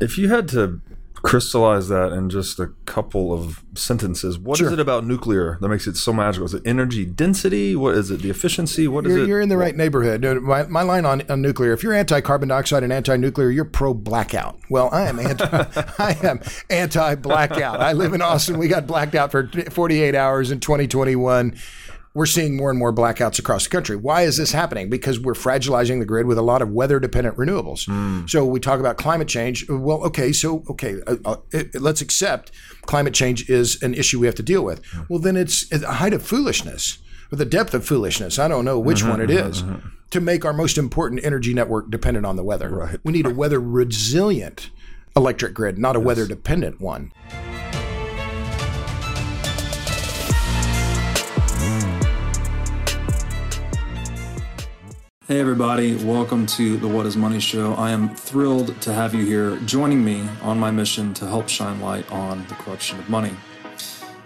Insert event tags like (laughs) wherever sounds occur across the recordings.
If you had to crystallize that in just a couple of sentences, what is Sure. it about nuclear that makes it so magical? Is it energy density? What is it? The efficiency? What is You're, it? you're in the right neighborhood. My, my line on, on nuclear: if you're anti-carbon dioxide and anti-nuclear, you're pro-blackout. Well, I am anti. (laughs) I am anti-blackout. I live in Austin. We got blacked out for 48 hours in 2021. We're seeing more and more blackouts across the country. Why is this happening? Because we're fragilizing the grid with a lot of weather-dependent renewables. Hmm. So we talk about climate change. Well, okay, so okay, uh, uh, let's accept climate change is an issue we have to deal with. Hmm. Well, then it's a height of foolishness or the depth of foolishness. I don't know which mm-hmm, one it mm-hmm, is. Mm-hmm. To make our most important energy network dependent on the weather. Right. We need a weather resilient electric grid, not a weather dependent one. Hey, everybody, welcome to the What is Money Show. I am thrilled to have you here joining me on my mission to help shine light on the corruption of money.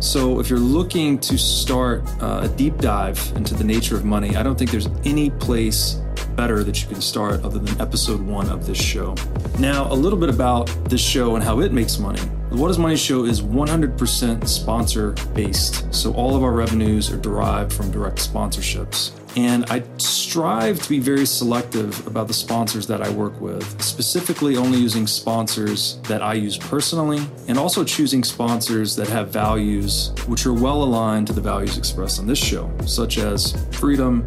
So, if you're looking to start uh, a deep dive into the nature of money, I don't think there's any place better that you can start other than episode one of this show. Now, a little bit about this show and how it makes money. The What is Money show is 100% sponsor based. So, all of our revenues are derived from direct sponsorships. And I strive to be very selective about the sponsors that I work with, specifically only using sponsors that I use personally, and also choosing sponsors that have values which are well aligned to the values expressed on this show, such as freedom,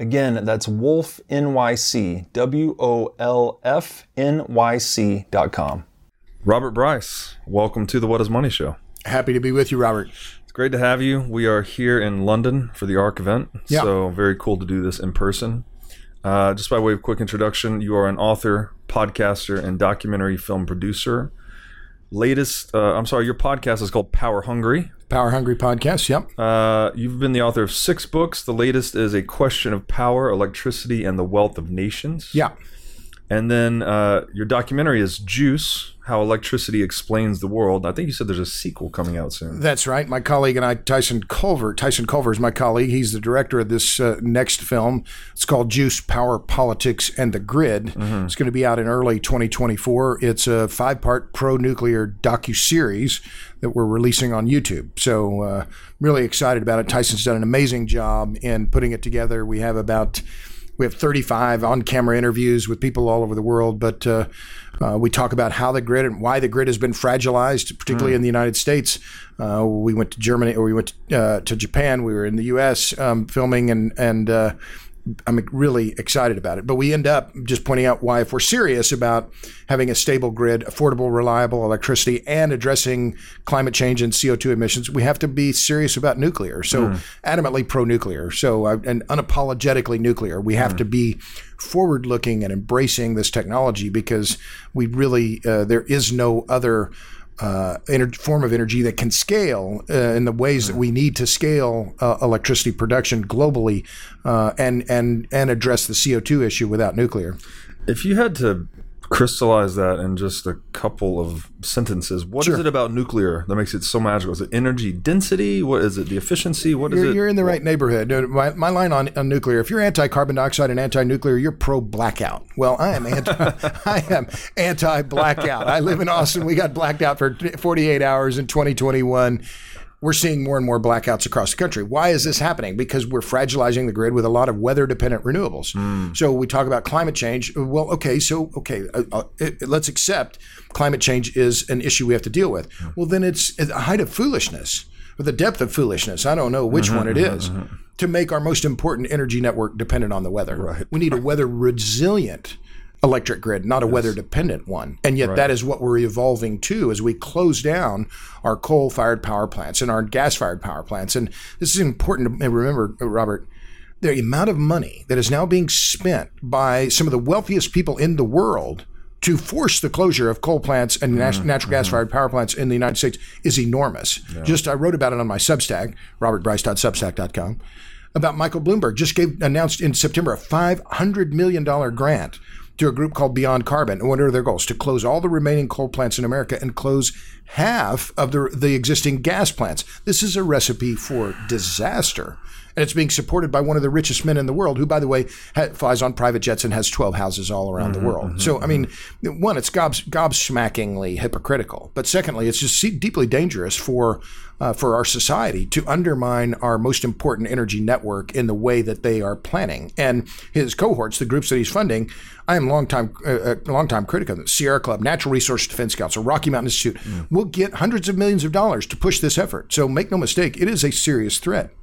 Again, that's wolfnyc, W O L F N Y C.com. Robert Bryce, welcome to the What is Money Show. Happy to be with you, Robert. It's great to have you. We are here in London for the ARC event, Yeah. so very cool to do this in person. Uh, just by way of quick introduction, you are an author, podcaster, and documentary film producer. Latest, uh, I'm sorry, your podcast is called Power Hungry. Power Hungry Podcast. Yep. Uh, you've been the author of six books. The latest is A Question of Power, Electricity, and the Wealth of Nations. Yeah. And then uh, your documentary is Juice How Electricity Explains the World. I think you said there's a sequel coming out soon. That's right. My colleague and I, Tyson Culver. Tyson Culver is my colleague. He's the director of this uh, next film. It's called Juice, Power, Politics, and the Grid. It's going to be out in early 2024. It's a five-part pro-nuclear docu-series that we're releasing on YouTube. So uh, really excited about it. Tyson's done an amazing job in putting it together. We have about we have 35 on-camera interviews with people all over the world, but uh, uh, we talk about how the grid and why the grid has been fragilized, particularly in the United States. Uh, we went to Germany, or we went to, uh, to Japan. We were in the U.S. Um, filming, and and uh, I'm really excited about it. But we end up just pointing out why, if we're serious about having a stable grid, affordable, reliable electricity, and addressing climate change and CO2 emissions, we have to be serious about nuclear. So, adamantly pro nuclear. So, uh, and unapologetically nuclear. We have to be forward looking and embracing this technology because we really, uh, there is no other uh, ener- form of energy that can scale uh, in the ways that we need to scale uh, electricity production globally uh, and and and address the CO two issue without nuclear. If you had to crystallize that in just a couple of sentences. What is Sure. it about nuclear that makes it so magical? Is it energy density? What is it? The efficiency? What is You're, it? you're in the right neighborhood. My, my line on, on nuclear: if you're anti-carbon dioxide and anti-nuclear, you're pro-blackout. Well, I am anti. (laughs) I am anti-blackout. I live in Austin. We got blacked out for 48 hours in 2021. We're seeing more and more blackouts across the country. Why is this happening? Because we're fragilizing the grid with a lot of weather-dependent renewables. So we talk about climate change. Well, okay, so okay, uh, uh, let's accept climate change is an issue we have to deal with. Well, then it's a height of foolishness or the depth of foolishness. I don't know which one it is to make our most important energy network dependent on the weather. Right. We need a weather resilient electric grid, not a weather dependent one. And yet that is what we're evolving to as we close down our coal fired power plants and our gas fired power plants. And this is important to remember, Robert. The amount of money that is now being spent by some of the wealthiest people in the world to force the closure of coal plants and nat- mm-hmm. natural mm-hmm. gas fired power plants in the United States is enormous. Just I wrote about it on my Substack, robertbryce.substack.com, about Michael Bloomberg. Just gave announced in September a five hundred million dollar grant to a group called Beyond Carbon. And what are their goals? To close all the remaining coal plants in America and close half of the the existing gas plants. This is a recipe for disaster. And it's being supported by one of the richest men in the world, who, by the way, ha- flies on private jets and has 12 houses all around the mm-hmm, world. Mm-hmm, so, I mean, mm-hmm. one, it's gobs- gobsmackingly hypocritical. But secondly, it's just deeply dangerous for uh, for our society to undermine our most important energy network in the way that they are planning. And his cohorts, the groups that he's funding, I am long time uh, uh a long time critic of them. Sierra Club, Natural Resource Defense Council, Rocky Mountain Institute mm. will get hundreds of millions of dollars to push this effort. So make no mistake, it is a serious threat.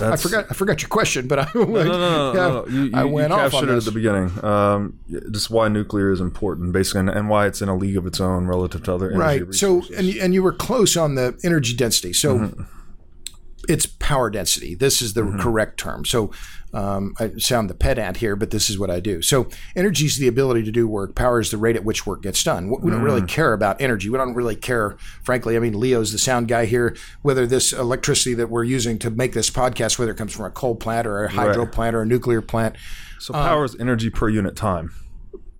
I forgot I forgot your question, but I (laughs) went, No, no, no, no, no. You, you, I you went off on it at the beginning. Um, just why nuclear is important, basically, and, and why it's in a league of its own relative to other energy right. So and you- and you were close on the energy density. So Mm-hmm. It's power density. This is the correct term. So um, I sound the pedant here, but this is what I do. So energy is the ability to do work. Power is the rate at which work gets done. We don't really Mm. care about energy. We don't really care, frankly. I mean, Leo's the sound guy here. Whether this electricity that we're using to make this podcast, whether it comes from a coal plant or a hydro Right. plant or a nuclear plant, so power is energy per unit time.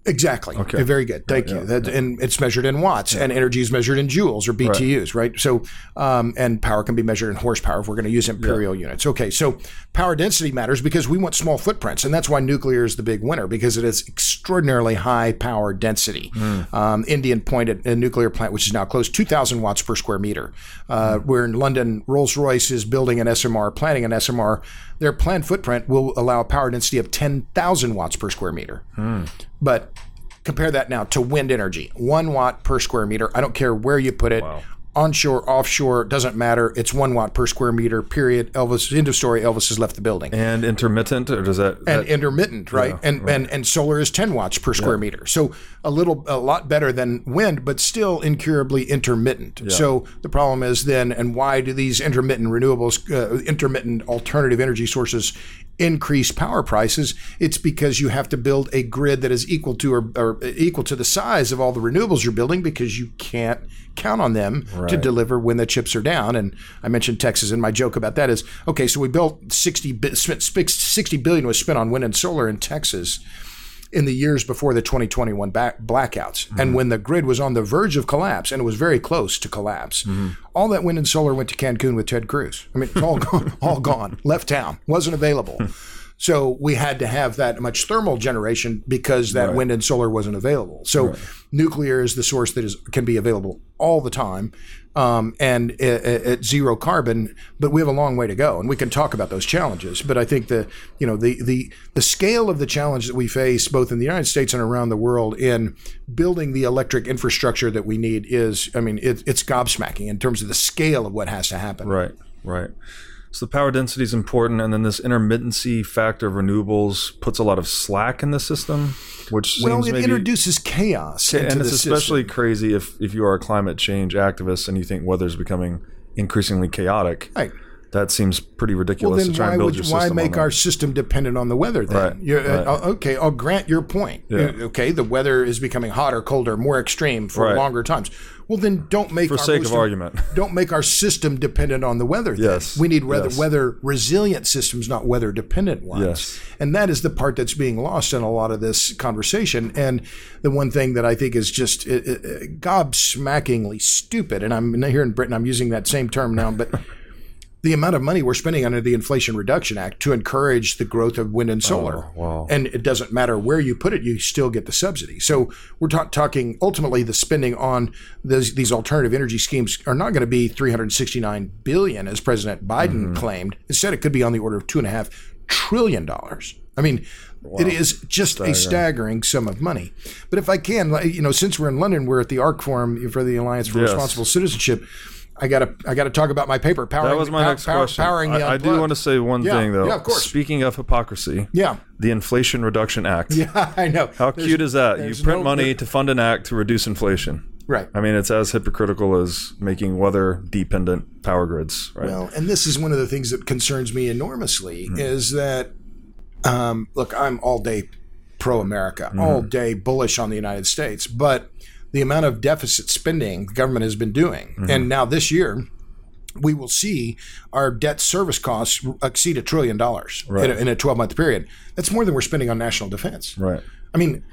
Exactly. Okay. Very good. Thank you. That, And it's measured in watts, and energy is measured in joules or BTUs, right? So, um, and power can be measured in horsepower if we're going to use imperial units. Okay. So, power density matters because we want small footprints, and that's why nuclear is the big winner because it is extraordinarily high power density. Um, Indian Point, a, nuclear plant, which is now closed, 2,000 watts per square meter. Uh, We're in London. Rolls Royce is building an SMR, planning an SMR. Their planned footprint will allow a power density of 10,000 watts per square meter. But compare that now to wind energy one watt per square meter. I don't care where you put it. Onshore, offshore, doesn't matter. It's one watt per square meter, period. Elvis, end of story. Elvis has left the building. And intermittent, or does that? And intermittent, right? and, and and solar is 10 watts per square meter. So a little, a lot better than wind, but still incurably intermittent. So the problem is then, and why do these intermittent renewables, uh, intermittent alternative energy sources increase power prices? It's because you have to build a grid that is equal to or, or equal to the size of all the renewables you're building because you can't count on them to deliver when the chips are down. And I mentioned Texas, and my joke about that is okay. So we built 60, spent 60 billion was spent on wind and solar in Texas in the years before the 2021 back blackouts. Mm-hmm. And when the grid was on the verge of collapse and it was very close to collapse mm-hmm. all that wind and solar went to cancun with ted cruz. I mean it's all (laughs) gone all gone. Left town. Wasn't available (laughs) so we had to have that much thermal generation because that wind and solar wasn't available so nuclear is the source that is can be available all the time um, and at, at zero carbon. But we have a long way to go, and we can talk about those challenges. But I think the you know the the the scale of the challenge that we face both in the United States and around the world in building the electric infrastructure that we need is, I mean, it, it's gobsmacking in terms of the scale of what has to happen. Right, right. So the power density is important, and then this intermittency factor of renewables puts a lot of slack in the system, which Well, it introduces chaos into and it's system. especially crazy if if you are a climate change activist and you think weather's becoming increasingly chaotic. Right. That seems pretty ridiculous Well, then to try why and build would your why make our system dependent on the weather? Then, Right, You're, uh, okay, I'll grant your point. Yeah. Uh, Okay, the weather is becoming hotter, colder, more extreme for Right. longer times. Well, then don't make For our sake of system- argument. (laughs) Don't make our system dependent on the weather. then. Yes, we need weather yes. weather resilient systems, not weather dependent ones. Yes. and that is the part that's being lost in a lot of this conversation. And the one thing that I think is just uh, uh, gobsmackingly stupid, and I'm here in Britain, I'm using that same term now, but. (laughs) the amount of money we're spending under the Inflation Reduction Act to encourage the growth of wind and solar. Oh, wow. And it doesn't matter where you put it, you still get the subsidy. So we're ta- talking ultimately the spending on those, these alternative energy schemes are not going to be 369 billion as President Biden Mm-hmm. claimed. Instead, it could be on the order of two and a half trillion dollars. I mean, it is just a staggering sum of money. But if I can, you know, since we're in London, we're at the ARC Forum for the Alliance for Yes. Responsible Citizenship. I gotta, I gotta talk about my paper. Powering, That was my pow- next pow- question. Powering the I, I do want to say one Yeah, thing though. yeah, of course. Speaking of hypocrisy, Yeah, the Inflation Reduction Act. (laughs) yeah, I know. How cute is that? You print no- money to fund an act to reduce inflation. Right. I mean, it's as hypocritical as making weather dependent power grids, right? Well, and this is one of the things that concerns me enormously is that, um, look, I'm all day pro America, all day bullish on the United States, but the amount of deficit spending the government has been doing, mm-hmm. and now this year, we will see our debt service costs exceed a trillion dollars in, a, in a 12 month period. That's more than we're spending on national defense. right. I mean,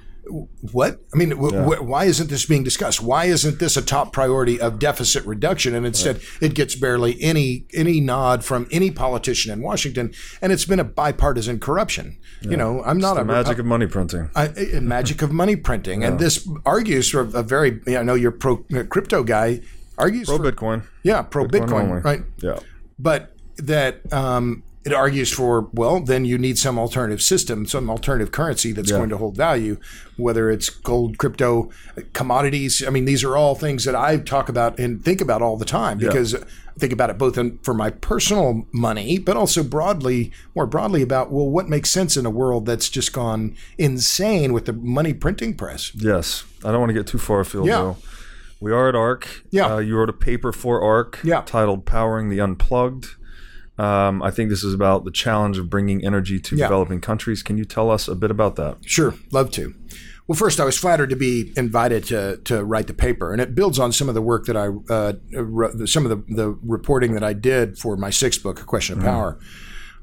what? I mean, w- w- why isn't this being discussed? Why isn't this a top priority of deficit reduction? And instead, it gets barely any any nod from any politician in Washington, and it's been a bipartisan corruption. You know, I'm not The a magic of money printing. I, a magic of money printing, and this argues for a very. I know you're pro crypto guy. Argues Pro for Bitcoin. yeah pro Bitcoin, only. right? Yeah. but that um, it argues for well then you need some alternative system some alternative currency that's going to hold value whether it's gold crypto commodities i mean these are all things that i talk about and think about all the time because i think about it both in, for my personal money but also broadly more broadly about well what makes sense in a world that's just gone insane with the money printing press Yes. I don't want to get too far afield Yeah. though. We are at ARC. Yeah. Uh, you wrote a paper for ARC Yeah. titled Powering the Unplugged. Um, I think this is about the challenge of bringing energy to Yeah. developing countries. Can you tell us a bit about that? Sure, love to. Well, first, I was flattered to be invited to to write the paper, and it builds on some of the work that I uh, wrote, some of the, the reporting that I did for my sixth book, A Question of Power,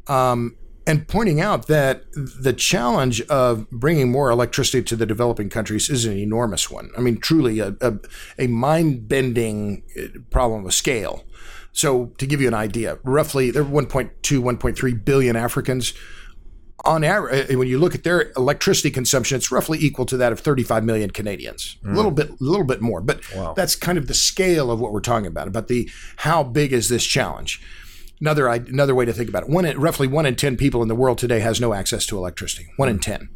um, and pointing out that the challenge of bringing more electricity to the developing countries is an enormous one. I mean, truly a a, a mind bending problem of scale. So, to give you an idea, roughly there are 1.2, 1.3 billion Africans on average, uh, when you look at their electricity consumption, it's roughly equal to that of 35 million Canadians. A little bit, a little bit more, but that's kind of the scale of what we're talking about. About the how big is this challenge? Another another way to think about it: one roughly one in ten people in the world today has no access to electricity. One in hmm. ten.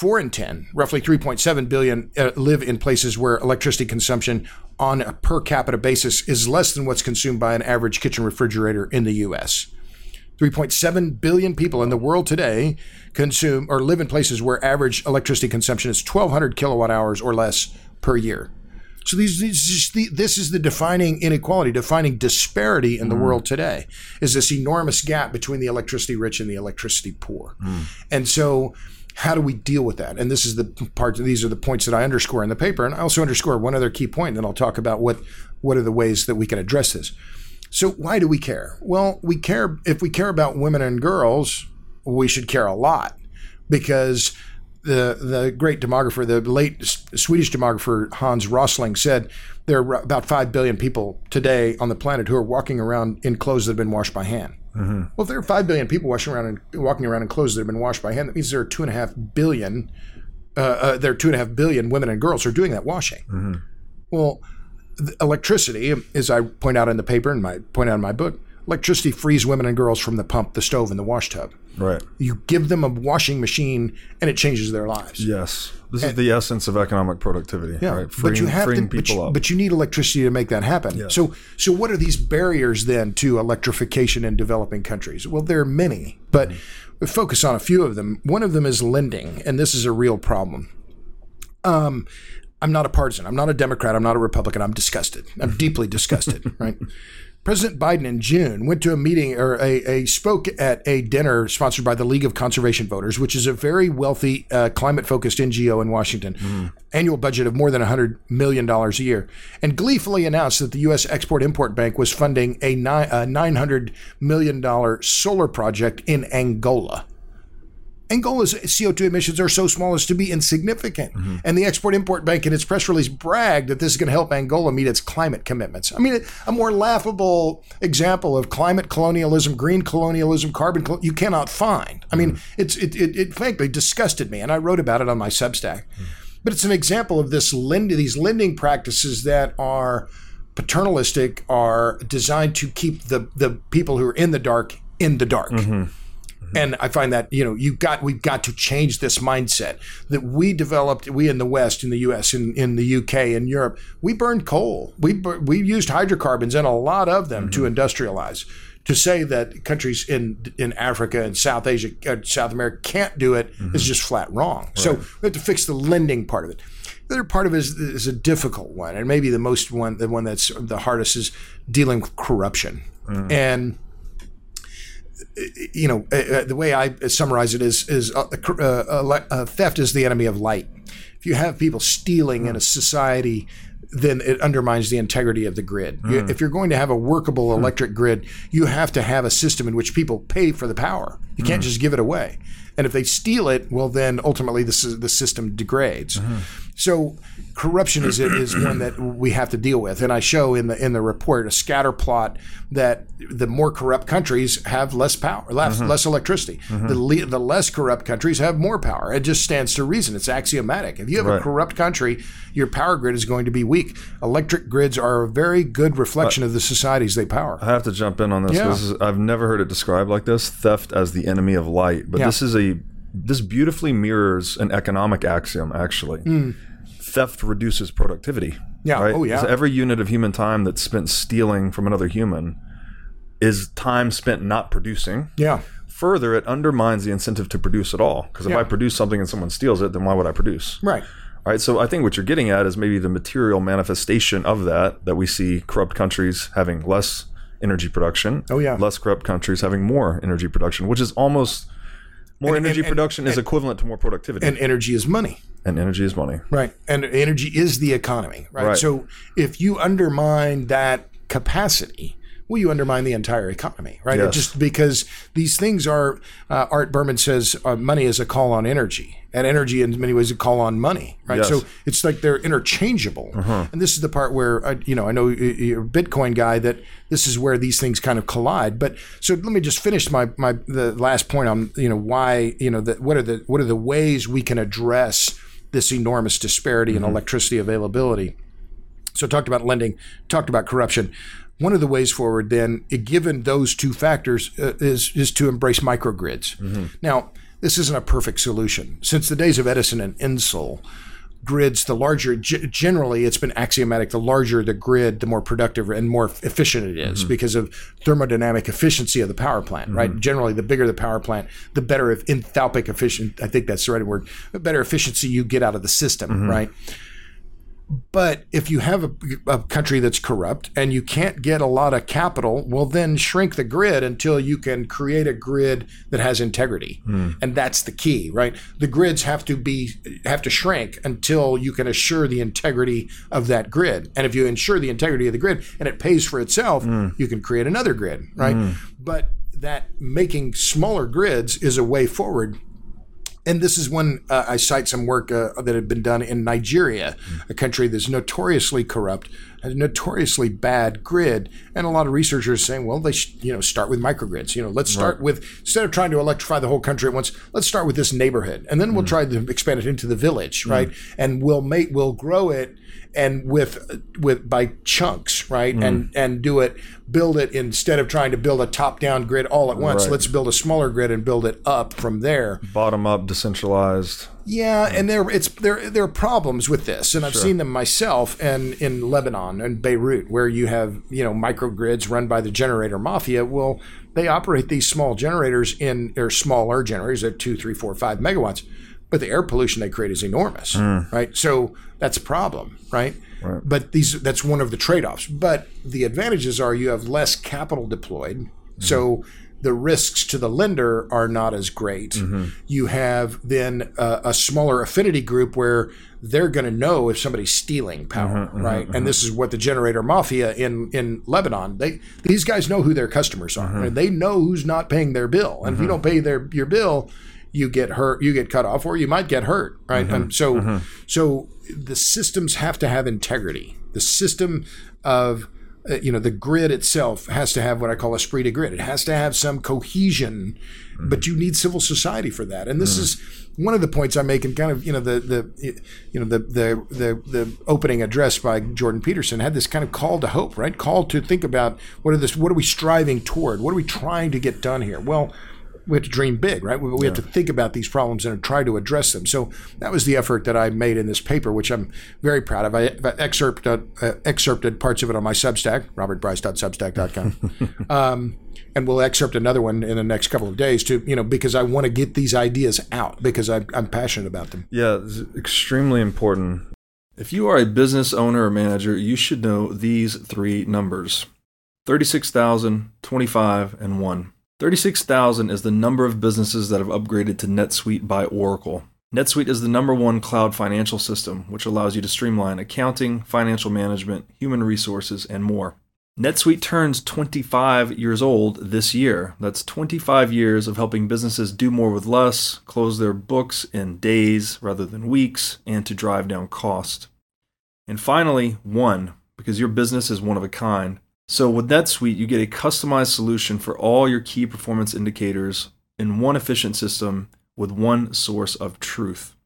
Four in ten, roughly 3.7 billion, uh, live in places where electricity consumption on a per capita basis is less than what's consumed by an average kitchen refrigerator in the U.S. 3.7 billion people in the world today consume or live in places where average electricity consumption is 1,200 kilowatt hours or less per year. So these, these this is the defining inequality, defining disparity in the mm. world today. Is this enormous gap between the electricity rich and the electricity poor? Mm. And so, how do we deal with that? And this is the part. These are the points that I underscore in the paper, and I also underscore one other key point. And then I'll talk about what what are the ways that we can address this. So why do we care? Well, we care if we care about women and girls, we should care a lot because the the great demographer, the late Swedish demographer Hans Rosling said there are about five billion people today on the planet who are walking around in clothes that have been washed by hand. Well, if there are five billion people washing around and walking around in clothes that have been washed by hand, that means there are two and a half billion. Uh, uh, there are two and a half billion women and girls who are doing that washing. Well, th- electricity, as I point out in the paper and my point out in my book, electricity frees women and girls from the pump, the stove, and the wash tub. Right. You give them a washing machine, and it changes their lives. Yes. This is the essence of economic productivity. Yeah, Right. Freeing, but you have to, but people you, up. but you need electricity to make that happen. So, so what are these barriers then to electrification in developing countries? Well, there are many, but we focus on a few of them. One of them is lending, and this is a real problem. Um, I'm not a partisan. I'm not a Democrat. I'm not a Republican. I'm disgusted. I'm (laughs) deeply disgusted. right. President Biden in June went to a meeting or a, a spoke at a dinner sponsored by the League of Conservation Voters, which is a very wealthy uh, climate focused NGO in Washington. Mm. Annual budget of more than $100 million a year. And gleefully announced that the U.S. Export Import Bank was funding a, ni- a $900 million solar project in Angola. Angola's CO2 emissions are so small as to be insignificant. Mm-hmm. And the Export Import Bank in its press release bragged that this is going to help Angola meet its climate commitments. I mean, a more laughable example of climate colonialism, green colonialism, carbon, col- you cannot find. I mean, mm-hmm. it's it, it, it frankly disgusted me. And I wrote about it on my Substack. Mm-hmm. But it's an example of this lend- these lending practices that are paternalistic, are designed to keep the, the people who are in the dark in the dark. Mm-hmm. Mm-hmm. And I find that you know you got we've got to change this mindset that we developed. We in the West, in the U.S., in, in the U.K., in Europe, we burned coal. We we used hydrocarbons and a lot of them to mm-hmm. industrialize. To say that countries in in Africa and South Asia, uh, South America can't do it mm-hmm. is just flat wrong. So we have to fix the lending part of it. The other part of it is, is a difficult one, and maybe the most one, the one that's the hardest is dealing with corruption. Mm. And you know, uh, uh, the way I summarize it is is uh, uh, theft is the enemy of light. If you have people stealing in a society, then it undermines the integrity of the grid. You, if you're going to have a workable electric grid, you have to have a system in which people pay for the power. You can't just give it away. And if they steal it, well, then ultimately the, the system degrades. Mm-hmm. So corruption is is one that we have to deal with. And I show in the in the report a scatter plot that the more corrupt countries have less power, less, mm-hmm. less electricity. Mm-hmm. The le- the less corrupt countries have more power. It just stands to reason. It's axiomatic. If you have a corrupt country, your power grid is going to be weak. Electric grids are a very good reflection of the societies they power. I have to jump in on this. Yeah. Is, I've never heard it described like this: theft as the enemy of light. But Yeah. this is a this beautifully mirrors an economic axiom. Actually, hmm. theft reduces productivity. Yeah. Right? Oh, yeah. Every unit of human time that's spent stealing from another human is time spent not producing. Yeah. Further, it undermines the incentive to produce at all. Because if Yeah. I produce something and someone steals it, then why would I produce? Right. All right. So I think what you're getting at is maybe the material manifestation of that, that we see corrupt countries having less energy production. Oh, yeah. Less corrupt countries having more energy production, which is almost more And- energy and- and- production is equivalent to more productivity. And energy is money. and energy is money. Right. And energy is the economy, right? Right. So if you undermine that capacity, well, you undermine the entire economy, right? Yes. just because these things are, uh, Art Berman says, uh, money is a call on energy, and energy in many ways is a call on money, right? Yes. So it's like they're interchangeable. And this is the part where, I, you know, I know you- you're a Bitcoin guy that this is where these things kind of collide. But so let me just finish my my the last point on you know why you know that what are the what are the ways we can address this enormous disparity in electricity availability. So talked about lending, talked about corruption. One of the ways forward, then, eh, given those two factors, uh, is is to embrace microgrids. Mm-hmm. Now, this isn't a perfect solution. Since the days of Edison and Insull, grids, the larger, g- generally, it's been axiomatic. The larger the grid, the more productive and more efficient it is mm-hmm. because of thermodynamic efficiency of the power plant. Right. Mm-hmm. Generally, the bigger the power plant, the better if enthalpic efficient. I think that's the right word. The better efficiency you get out of the system. Right. But if you have a, a country that's corrupt and you can't get a lot of capital, well, then shrink the grid until you can create a grid that has integrity, hmm. and that's the key, right? The grids have to be have to shrink until you can assure the integrity of that grid. And if you ensure the integrity of the grid and it pays for itself, hmm. you can create another grid, right? Hmm. But that making smaller grids is a way forward and this is when uh, I cite some work uh, that had been done in Nigeria, a country that's notoriously corrupt, has a notoriously bad grid, and a lot of researchers saying, well, they should, you know start with microgrids. You know, let's start with instead of trying to electrify the whole country at once, let's start with this neighborhood, and then we'll try to expand it into the village, right? And we'll make we'll grow it and with with by chunks, right? And mm. and do it, build it instead of trying to build a top down grid all at once. Right. Let's build a smaller grid and build it up from there. Bottom up, decentralized. Yeah, and there it's there there are problems with this, and I've seen them myself and in Lebanon and Beirut, where you have you know microgrids run by the generator mafia. Well, they operate these small generators in or smaller generators at two, three, four, five megawatts. But the air pollution they create is enormous, hmm. right? So that's a problem, right? Right. But these that's one of the trade-offs. But the advantages are you have less capital deployed, mm-hmm. so the risks to the lender are not as great. Mm-hmm. You have then a, a smaller affinity group where they're going to know if somebody's stealing power, mm-hmm, right? And this is what the generator mafia in in Lebanon. They these guys know who their customers are, and they know who's not paying their bill. And if you don't pay their your bill, you get hurt, you get cut off, or you might get hurt, right? Mm-hmm. And so mm-hmm. so the systems have to have integrity. The system of uh, you know the grid itself has to have what I call esprit de grid. It has to have some cohesion, mm-hmm. but you need civil society for that. And this is one of the points I make in kind of you know the the you know the the the, the opening address by Jordan Peterson had this kind of call to hope, right? Call to think about what are this what are we striving toward? What are we trying to get done here? Well, we have to dream big, right? We, we have to think about these problems and try to address them. So that was the effort that I made in this paper, which I'm very proud of. I, I excerpted, uh, excerpted parts of it on my Substack, robertbryce.substack.com. (laughs) um, and we'll excerpt another one in the next couple of days to, you know, because I want to get these ideas out because I, I'm passionate about them. Yeah, it's extremely important. If you are a business owner or manager, you should know these three numbers 36,000, 25, and 1. 36,000 is the number of businesses that have upgraded to NetSuite by Oracle. NetSuite is the number one cloud financial system, which allows you to streamline accounting, financial management, human resources, and more. NetSuite turns 25 years old this year. That's 25 years of helping businesses do more with less, close their books in days rather than weeks, and to drive down cost. And finally, one, because your business is one of a kind. So with NetSuite, you get a customized solution for all your key performance indicators in one efficient system with one source of truth.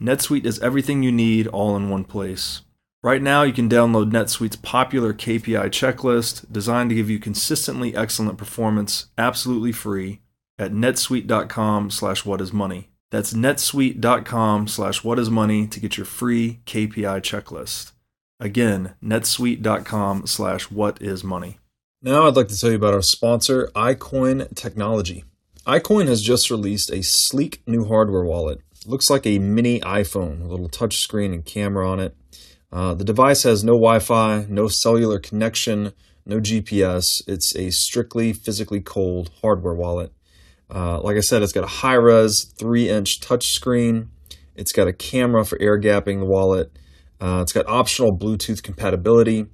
NetSuite is everything you need all in one place. Right now, you can download NetSuite's popular KPI checklist designed to give you consistently excellent performance absolutely free at netsuite.com slash whatismoney. That's netsuite.com slash whatismoney to get your free KPI checklist. Again, netsuite.com slash what is money. Now I'd like to tell you about our sponsor, iCoin Technology. iCoin has just released a sleek new hardware wallet. looks like a mini iPhone, a little touchscreen and camera on it. Uh, the device has no Wi Fi, no cellular connection, no GPS. It's a strictly physically cold hardware wallet. Uh, like I said, it's got a high res 3 inch touchscreen. It's got a camera for air gapping the wallet. Uh, it's got optional Bluetooth compatibility.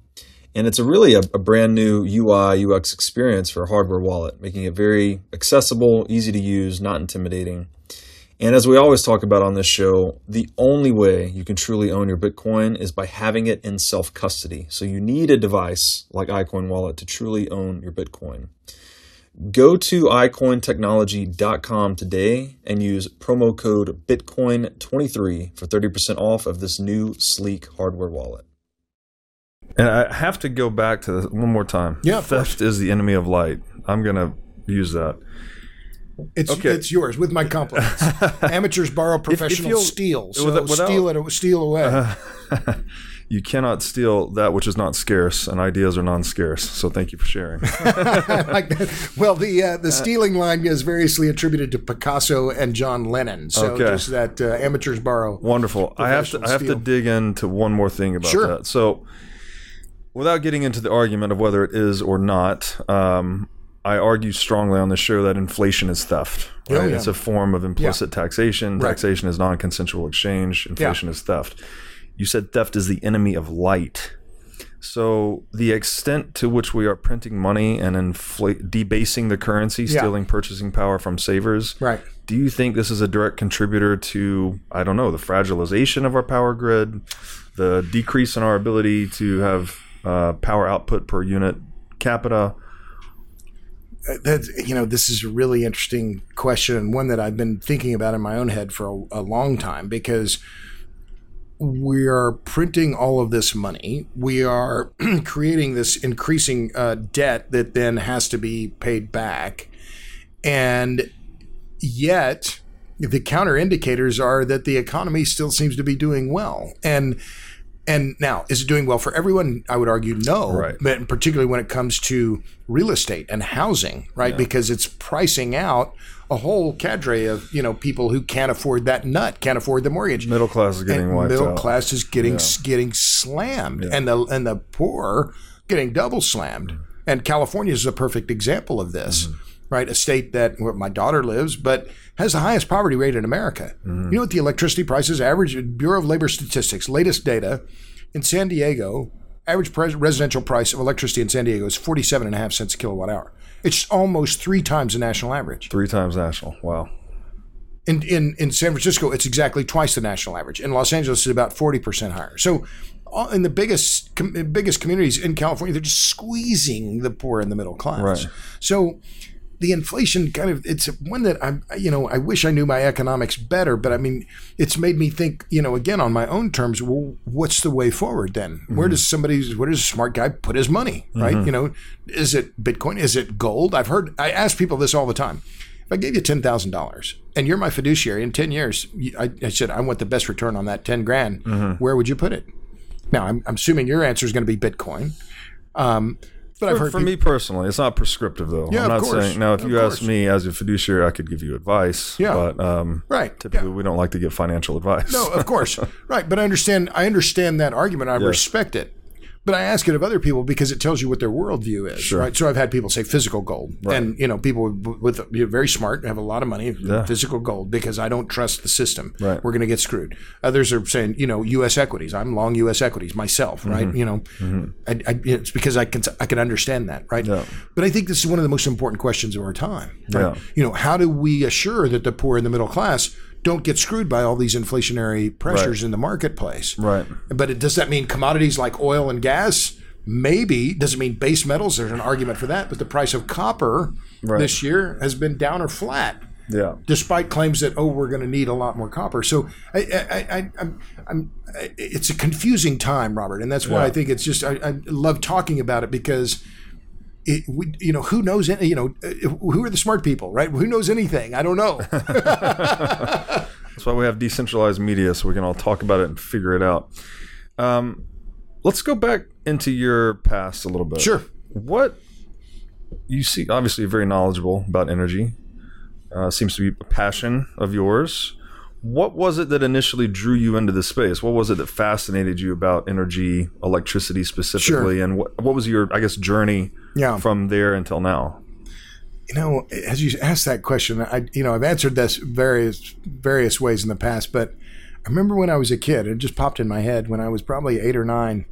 And it's a really a, a brand new UI UX experience for a hardware wallet, making it very accessible, easy to use, not intimidating. And as we always talk about on this show, the only way you can truly own your Bitcoin is by having it in self custody. So you need a device like iCoin Wallet to truly own your Bitcoin. Go to iCointechnology.com today and use promo code Bitcoin23 for 30% off of this new sleek hardware wallet. And I have to go back to this one more time. Yeah, of theft is the enemy of light. I'm gonna use that. It's Okay. it's yours with my compliments. (laughs) Amateurs borrow, professionals you'll- steal. So without- without- steal it, steal away. (laughs) You cannot steal that which is not scarce, and ideas are non-scarce. So thank you for sharing. (laughs) Like that. Well, the uh, the stealing line is variously attributed to Picasso and John Lennon. So Okay. just that uh, amateurs borrow. Wonderful. I have to. I have to dig into one more thing about Sure. that. So, without getting into the argument of whether it is or not, um, I argue strongly on the show that inflation is theft. Oh, yeah. It's a form of implicit taxation. Right. Taxation is non-consensual exchange. Inflation is theft. You said theft is the enemy of light. So the extent to which we are printing money and inflate, debasing the currency, Yeah. stealing purchasing power from savers, Right. do you think this is a direct contributor to I don't know the fragilization of our power grid, the decrease in our ability to have uh, power output per unit capita? That's you know this is a really interesting question and one that I've been thinking about in my own head for a, a long time because we are printing all of this money. We are (clears throat) creating this increasing uh, debt that then has to be paid back, and yet the counter indicators are that the economy still seems to be doing well. And and now is it doing well for everyone? I would argue no. Right. but particularly when it comes to real estate and housing right? Because it's pricing out a whole cadre of you know people who can't afford that nut, can't afford the mortgage. Middle class is getting and wiped middle out. class is getting getting slammed, and the and the poor getting double slammed. And California is a perfect example of this, Mm-hmm. right? A state that where my daughter lives, but has the highest poverty rate in America. Mm-hmm. You know what the electricity prices average? Bureau of Labor Statistics latest data in San Diego. Average pres- residential price of electricity in San Diego is 47 and a half cents a kilowatt hour. It's almost three times the national average. Three times national. Wow. In, in, in San Francisco, it's exactly twice the national average. In Los Angeles, it's about 40% higher. So, in the biggest com- biggest communities in California, they're just squeezing the poor and the middle class. Right. So, the inflation kind of it's one that I'm you know I wish I knew my economics better, but I mean it's made me think you know again on my own terms. Well, what's the way forward then? Where mm-hmm. does somebody where does a smart guy put his money? Right? Mm-hmm. You know, is it Bitcoin? Is it gold? I've heard I ask people this all the time. If I gave you ten thousand dollars and you're my fiduciary in ten years, I, I said I want the best return on that ten grand. Mm-hmm. Where would you put it? Now I'm, I'm assuming your answer is going to be Bitcoin. Um, but I've For, heard for peop- me personally, it's not prescriptive though. Yeah, I'm of not course. saying now if Of you ask me as a fiduciary, I could give you advice. Yeah. But um, right typically yeah. we don't like to give financial advice. No, of course, (laughs) right. But I understand. I understand that argument. I respect it. But I ask it of other people because it tells you what their worldview is, right? So I've had people say physical gold, and you know, people with, with you know, very smart, have a lot of money, physical gold, because I don't trust the system. Right. We're going to get screwed. Others are saying, you know, U.S. equities. I'm long U.S. equities myself, right? Mm-hmm. You know, I, I, it's because I can I can understand that, right? Yeah. But I think this is one of the most important questions of our time. Right? Yeah. You know, how do we assure that the poor and the middle class don't get screwed by all these inflationary pressures in the marketplace? Right. But it, does that mean commodities like oil and gas? Maybe. Does it mean base metals? There's an argument for that. But the price of copper Right. this year has been down or flat, Yeah. despite claims that oh we're going to need a lot more copper. So I, I, I, I'm, I'm, it's a confusing time, Robert, and that's why Yeah. I think it's just I, I love talking about it because. It, we, you know, who knows? You know, who are the smart people, right? Who knows anything? I don't know. (laughs) That's why we have decentralized media, so we can all talk about it and figure it out. Um, let's go back into your past a little bit. Sure. What you see, obviously, very knowledgeable about energy. Uh, seems to be a passion of yours. What was it that initially drew you into the space? What was it that fascinated you about energy, electricity specifically, and what what was your, I guess, journey Yeah. from there until now? you know, as you asked that question, I you know I've answered this various various ways in the past, but I remember when I was a kid, it just popped in my head when I was probably eight or nine.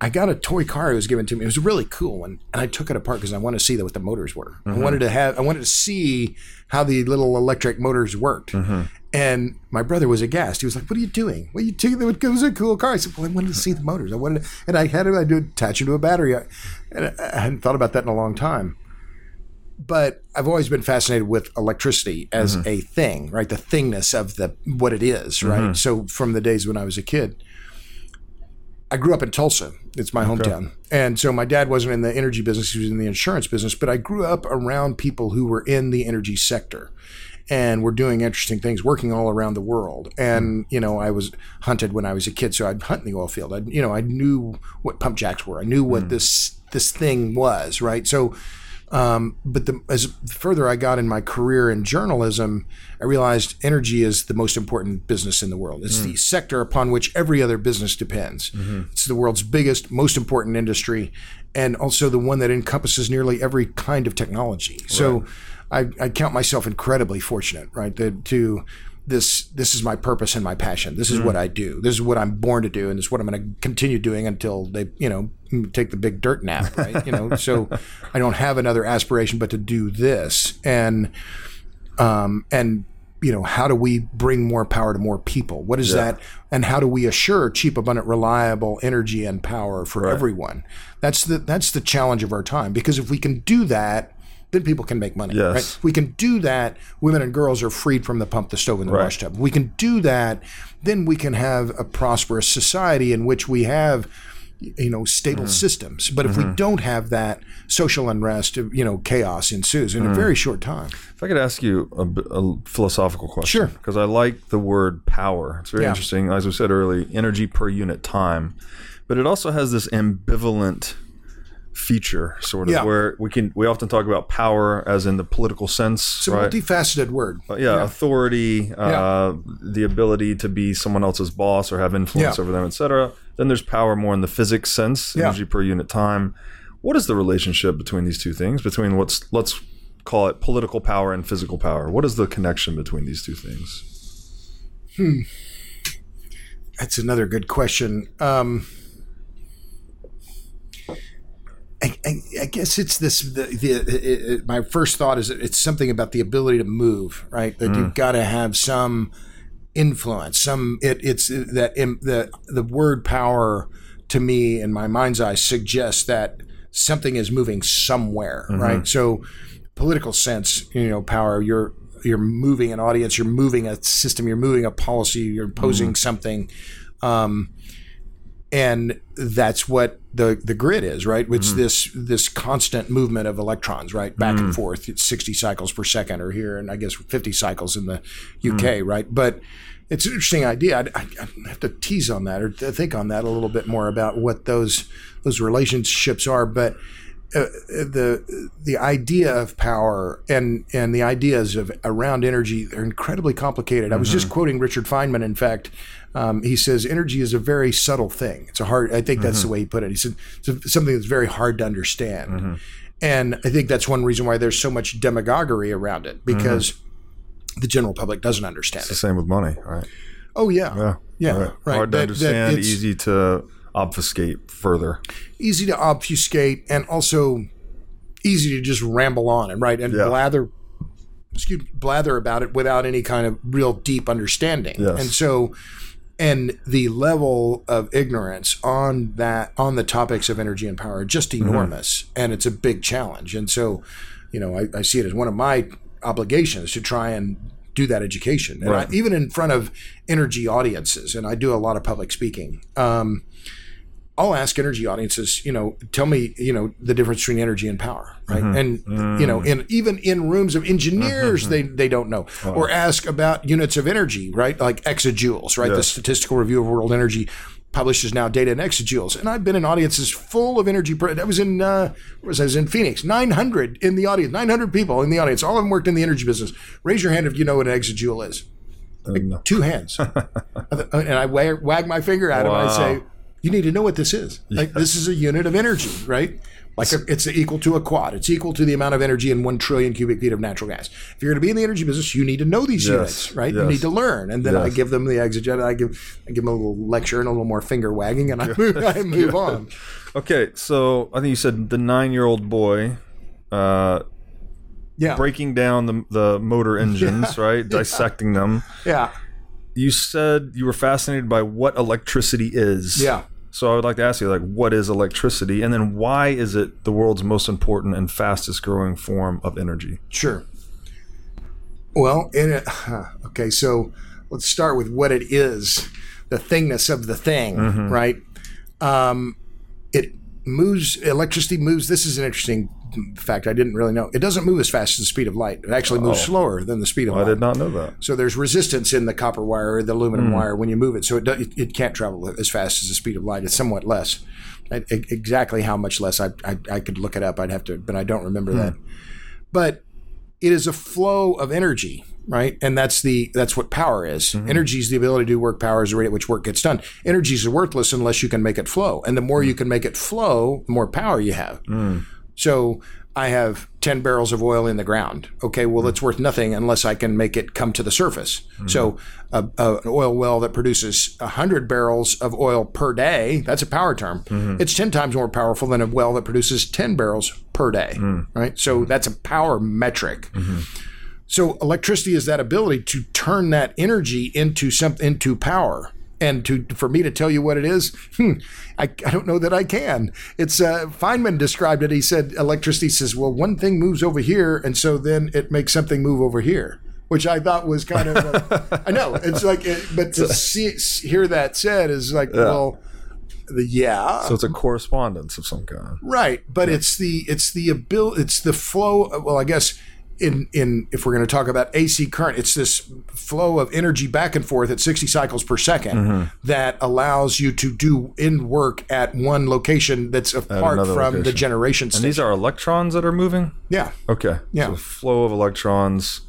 I got a toy car. It was given to me. It was a really cool one, and I took it apart because I wanted to see what the motors were. I mm-hmm. wanted to have. I wanted to see how the little electric motors worked. Mm-hmm. And my brother was aghast. He was like, "What are you doing? What are you doing? It was a cool car." I said, "Well, I wanted to see the motors. I wanted, to, and I had it. I did attach it to a battery. I, and I hadn't thought about that in a long time." but I've always been fascinated with electricity as mm-hmm. a thing, right? The thingness of the what it is, right? Mm-hmm. So from the days when I was a kid, I grew up in Tulsa. It's my hometown. And so my dad wasn't in the energy business, he was in the insurance business, but I grew up around people who were in the energy sector and were doing interesting things, working all around the world. And, mm. you know, I was hunted when I was a kid, so I'd hunt in the oil field. I, you know, I knew what pump jacks were. I knew what mm. this this thing was, right? So um, but the, as further I got in my career in journalism, I realized energy is the most important business in the world. It's mm. the sector upon which every other business depends. Mm-hmm. It's the world's biggest, most important industry, and also the one that encompasses nearly every kind of technology. So I, I count myself incredibly fortunate, right? That to this this is my purpose and my passion. This is what I do. This is what I'm born to do, and this is what I'm going to continue doing until they, you know, take the big dirt nap, right? You know, so (laughs) I don't have another aspiration but to do this, and um, and you know, how do we bring more power to more people? What is that? And how do we assure cheap, abundant, reliable energy and power for everyone? That's the that's the challenge of our time. Because if we can do that, then people can make money. Yes. Right? If we can do that, women and girls are freed from the pump, the stove, and the Right. wash tub. We can do that, then we can have a prosperous society in which we have you know stable mm-hmm. systems but if we mm-hmm. don't have that social unrest you know chaos ensues in a very mm-hmm. short time If I could ask you a philosophical question, Sure. because I like the word power. It's very Yeah. interesting. As we said earlier, energy per unit time, but it also has this ambivalent feature, sort of, Yeah. where we can we often talk about power as in the political sense, It's a right? multifaceted word. Uh, yeah, authority, uh, Yeah. the ability to be someone else's boss or have influence Yeah. over them, etc. Then there's power more in the physics sense, Yeah. energy per unit time. What is the relationship between these two things? Between what's let's call it political power and physical power. What is the connection between these two things? That's another good question. Um, I, I, guess it's this. The, the it, it, my first thought is it's something about the ability to move, right? That you've mm. got to have some influence. Some it, it's that im, the the word power to me in my mind's eye suggests that something is moving somewhere, mm-hmm. right? So, political sense, you know, power. You're you're moving an audience. You're moving a system. You're moving a policy. You're imposing mm-hmm. something. Um, and that's what the the grid is, right? It's mm-hmm. this this constant movement of electrons, right, back and mm. forth. It's sixty cycles per second, or here, and I guess fifty cycles in the UK, mm. right? But it's an interesting idea. I'd, I'd I'd have to tease on that or to think on that a little bit more about what those those relationships are. But uh, uh the the idea of power and and the ideas of around energy are incredibly complicated. I was just mm-hmm. quoting Richard Feynman. In fact, um, he says energy is a very subtle thing. It's a hard. I think that's the mm-hmm. way he put it. He said it's something that's very hard to understand. Mm-hmm. And I think that's one reason why there's so much demagoguery around it because mm-hmm. the general public doesn't understand The it. same with money, right? Oh yeah, Yeah, yeah, right. right. Hard to That- that understand, it's- easy to obfuscate further. easy to obfuscate and also easy to just ramble on and right and Yeah. blather excuse blather about it without any kind of real deep understanding Yes. and so and the level of ignorance on that on the topics of energy and power are just Mm-hmm. enormous and it's a big challenge and so you know I, I see it as one of my obligations to try and do that education and Right. I, even in front of energy audiences and i do a lot of public speaking um, I'll ask energy audiences, you know, tell me, you know, the difference between energy and power, right? And you know, in even in rooms of engineers, they they don't know. Or ask about units of energy, right? Like exajoules, right? The Statistical Review of World Energy publishes now data in exajoules, and I've been in audiences full of energy. I was in uh, was I? Was in Phoenix, nine hundred in the audience, nine hundred people in the audience. All of them worked in the energy business. Raise your hand if you know what an exajoule is. And, Two hands, (laughs) and I wag, wag my finger at him and I say, "You need to know what this is. Like this is a unit of energy, right? Like a, it's equal to a quad. It's equal to the amount of energy in one trillion cubic feet of natural gas. If you're going to be in the energy business, you need to know these Yes. units, right? You need to learn. And then I give them the exeget. I give I give them a little lecture and a little more finger wagging, and I move, I (laughs) move on. okay, so I think you said the nine-year-old boy uh, Yeah, breaking down the the motor (laughs) engines, right? Dissecting them. yeah, You said you were fascinated by what electricity is. yeah. So I would like to ask you, like, what is electricity, and then why is it the world's most important and fastest growing form of energy? Sure. Well, in it, (laughs) okay, so let's start with what it is, the thingness of the thing, right? Um, it moves, electricity moves. This is an interesting fact I didn't really know. It doesn't move as fast as the speed of light. It actually moves oh. slower than the speed of I light. I did not know that. So there's resistance in the copper wire or the aluminum hmm. wire when you move it. So it, do, it, it can't travel as fast as the speed of light. It's somewhat less. I, exactly how much less, I, I, I could look it up. I'd have to, but I don't remember hmm. that. But it is a flow of energy, right? And that's the that's what power is. Mm-hmm. Energy is the ability to do work. Power is the rate at which work gets done. Energy is worthless unless you can make it flow. And the more hmm. you can make it flow, the more power you have. So I have 10 barrels of oil in the ground. Okay, well, it's worth nothing unless I can make it come to the surface. Mm-hmm. So a, a, an oil well that produces 100 barrels of oil per day, that's a power term. Mm-hmm. It's 10 times more powerful than a well that produces 10 barrels per day, mm. right? So mm-hmm. that's a power metric. So electricity is that ability to turn that energy into something into power. And to for me to tell you what it is, hmm, I, I don't know that I can. It's uh, Feynman described it. He said electricity says, well, one thing moves over here, and so then it makes something move over here, which I thought was kind of. (laughs) I know it's like, it, but to see hear that said is like, well, the, yeah, So it's a correspondence of some kind. Right, but it's the it's the ability it's the flow. Well, I guess in in if we're going to talk about AC current, it's this flow of energy back and forth at 60 cycles per 2nd Mm-hmm. that allows you to do in work at one location that's apart from the location. generation And station. these are electrons that are moving. yeah, Okay. Yeah. So flow of electrons,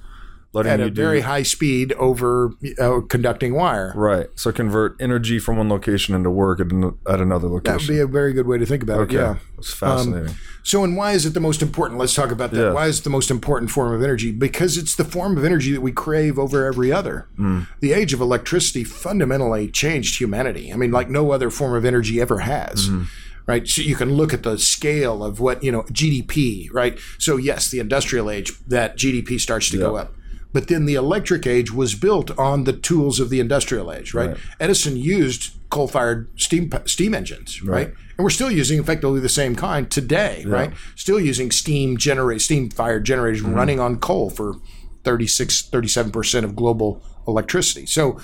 letting at you a do very high speed over uh, conducting wire. right. So convert energy from one location into work at, an, at another location. That would be a very good way to think about okay. it. Yeah. Um, It's fascinating. So, and why is it the most important? Let's talk about that. Yeah. Why is it the most important form of energy? Because it's the form of energy that we crave over every other. Hmm. The age of electricity fundamentally changed humanity. I mean, like no other form of energy ever has. Hmm. Right. So you can look at the scale of what, you know, GDP, right? So, yes, the industrial age, that GDP starts to go up. But then the electric age was built on the tools of the industrial age, right? Right. Edison used coal-fired steam steam engines, right? And we're still using effectively the same kind today, right? Still using steam generate steam-fired generators Mm-hmm. running on coal for 36 37% of global electricity. So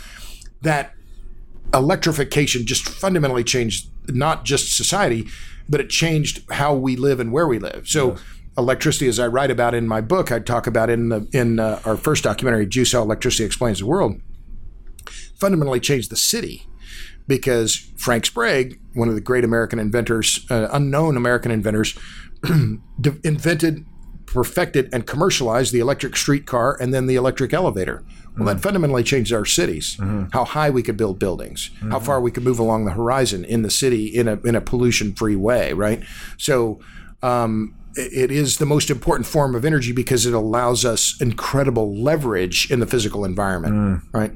that electrification just fundamentally changed not just society, but it changed how we live and where we live. So electricity, as I write about in my book, I talk about in the, in uh, our first documentary, Juice How Electricity Explains the World, fundamentally changed the city because Frank Sprague, one of the great American inventors, uh, unknown American inventors, (clears throat) invented, perfected, and commercialized the electric streetcar and then the electric elevator. Well, that fundamentally changed our cities. How high we could build buildings, how far we could move along the horizon in the city in a in a pollution free way, right? So. Um, it is the most important form of energy because it allows us incredible leverage in the physical environment, mm. right?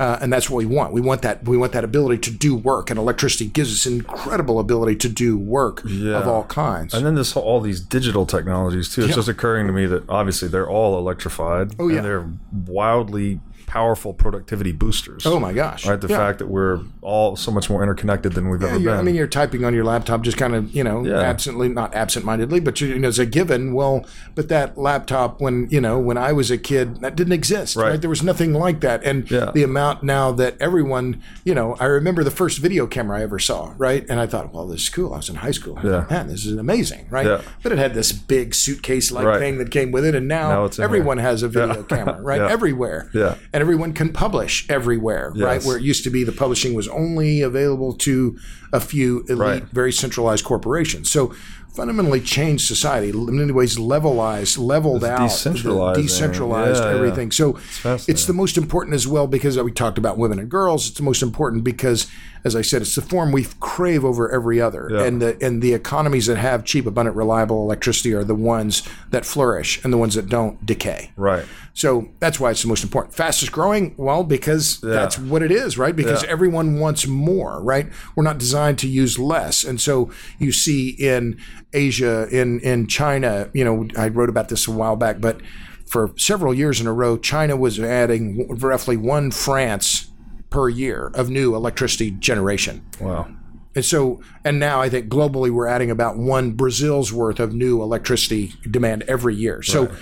Uh, and that's what we want. We want that. We want that ability to do work, and electricity gives us incredible ability to do work of all kinds. And then this whole, all these digital technologies too. It's just occurring to me that obviously they're all electrified. Oh yeah. and they're wildly powerful productivity boosters. oh my gosh! Right, the Yeah. fact that we're all so much more interconnected than we've ever been. I mean, you're typing on your laptop, just kind of, you know, Yeah. absently, not absent-mindedly, but you know, as a given. Well, but that laptop, when you know, when I was a kid, that didn't exist. Right? Right. There was nothing like that, and Yeah. the amount now that everyone, you know, I remember the first video camera I ever saw, right? And I thought, well, this is cool. I was in high school. I Yeah. thought, Man, this is amazing, right? Yeah. But it had this big suitcase-like Right. thing that came with it, and now, Now everyone here. has a video Yeah. camera, (laughs) right? Yeah. Everywhere. Yeah. And everyone can publish everywhere, right? Where it used to be the publishing was only available to a few elite, Right. very centralized corporations. So fundamentally changed society in many ways, levelized, leveled out, decentralizing. decentralized Yeah, yeah. everything. So fascinating. it's the most important as well because uh, we talked about women and girls. It's the most important because, as I said, it's the form we crave over every other, Yeah. and the and the economies that have cheap, abundant, reliable electricity are the ones that flourish, and the ones that don't decay. right. So that's why it's the most important. Fastest growing, well, because that's what it is, right? Because Yeah. everyone wants more, right? We're not designed to use less. And so you see in Asia, in in China, you know, I wrote about this a while back, but for several years in a row, China was adding roughly one France per year of new electricity generation. Wow. And so, and now I think globally we're adding about one Brazil's worth of new electricity demand every year. So,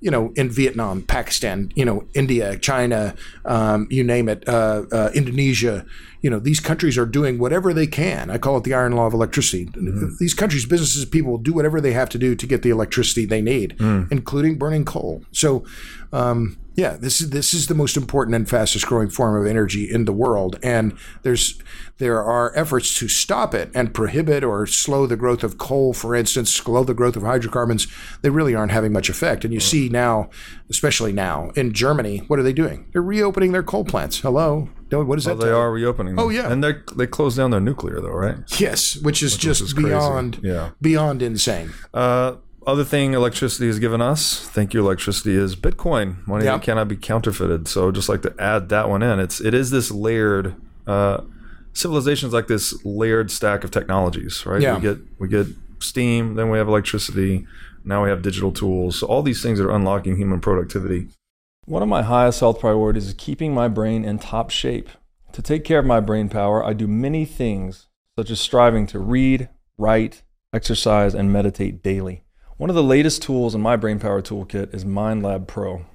you know, in Vietnam, Pakistan, you know, India, China, um, you name it, uh, uh, Indonesia, you know, these countries are doing whatever they can. I call it the iron law of electricity. These countries, businesses, people do whatever they have to do to get the electricity they need, including burning coal. So, um, yeah, this is this is the most important and fastest growing form of energy in the world, and there's there are efforts to stop it and prohibit or slow the growth of coal, for instance, slow the growth of hydrocarbons. They really aren't having much effect, and you see now, especially now in Germany, what are they doing? They're reopening their coal plants. Hello, what is does that? Well, they are reopening. them. Oh, yeah. and they they closed down their nuclear though, right? Yes, which is just is beyond Yeah. beyond insane. Uh, other thing electricity has given us, thank you, electricity, is Bitcoin. Money Yeah. that cannot be counterfeited. So just like to add that one in. It's it is this layered uh, civilizations like this layered stack of technologies, right? Yeah. We get we get steam, then we have electricity, now we have digital tools. So all these things are unlocking human productivity. One of my highest health priorities is keeping my brain in top shape. To take care of my brain power, I do many things, such as striving to read, write, exercise, and meditate daily. One of the latest tools in my brain power toolkit is MindLab Pro.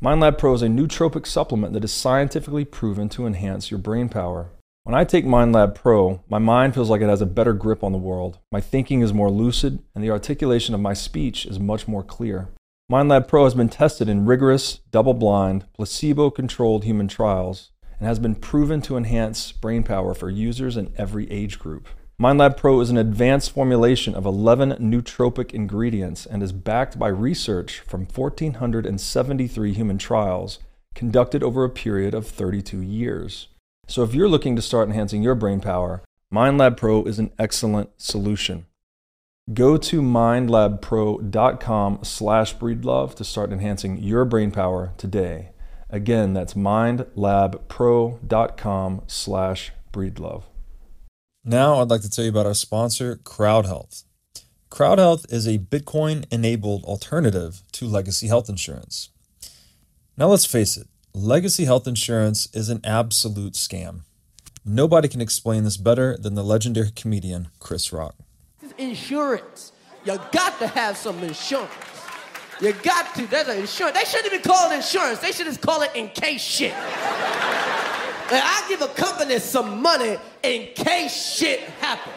MindLab Pro is a nootropic supplement that is scientifically proven to enhance your brain power. When I take MindLab Pro, my mind feels like it has a better grip on the world. My thinking is more lucid, and the articulation of my speech is much more clear. MindLab Pro has been tested in rigorous, double blind, placebo controlled human trials and has been proven to enhance brain power for users in every age group. MindLab Pro is an advanced formulation of 11 nootropic ingredients and is backed by research from 1,473 human trials conducted over a period of 32 years. So if you're looking to start enhancing your brain power, MindLab Pro is an excellent solution. Go to mindlabpro.com slash breedlove to start enhancing your brain power today. Again, that's mindlabpro.com slash breedlove. Now I'd like to tell you about our sponsor, CrowdHealth. CrowdHealth is a Bitcoin enabled alternative to legacy health insurance. Now let's face it, legacy health insurance is an absolute scam. Nobody can explain this better than the legendary comedian Chris Rock. Insurance. You got to have some insurance. You got to. There's an insurance. They shouldn't even call it insurance. They should just call it in case shit. And I give a company some money in case shit happens.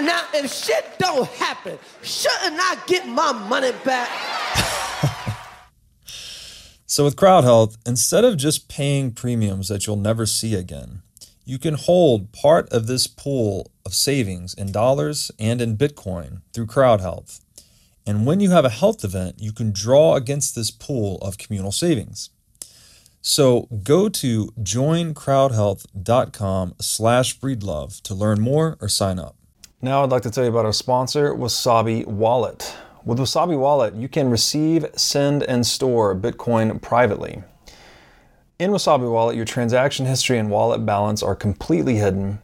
Now, if shit don't happen, shouldn't I get my money back? So with CrowdHealth, instead of just paying premiums that you'll never see again, you can hold part of this pool of savings in dollars and in Bitcoin through CrowdHealth. And when you have a health event, you can draw against this pool of communal savings. So go to joincrowdhealth.com slash breedlove to learn more or sign up. Now I'd like to tell you about our sponsor, Wasabi Wallet. With Wasabi Wallet, you can receive, send, and store Bitcoin privately. In Wasabi Wallet, your transaction history and wallet balance are completely hidden.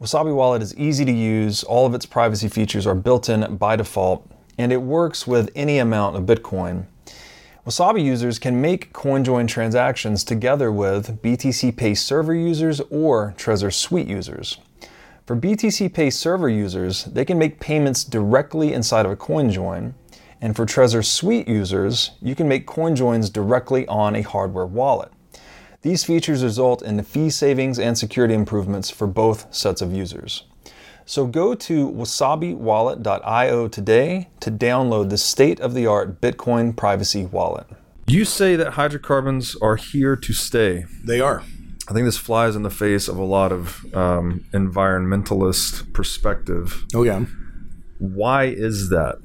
Wasabi Wallet is easy to use, all of its privacy features are built in by default, and it works with any amount of Bitcoin. Wasabi users can make CoinJoin transactions together with BTC Pay server users or Trezor Suite users. For BTC Pay server users, they can make payments directly inside of a CoinJoin, and for Trezor Suite users, you can make CoinJoins directly on a hardware wallet. These features result in the fee savings and security improvements for both sets of users. So go to wasabiwallet.io today to download the state of the art Bitcoin privacy wallet. You say that hydrocarbons are here to stay. They are. I think this flies in the face of a lot of um, environmentalist perspective. Oh, yeah. Why is that?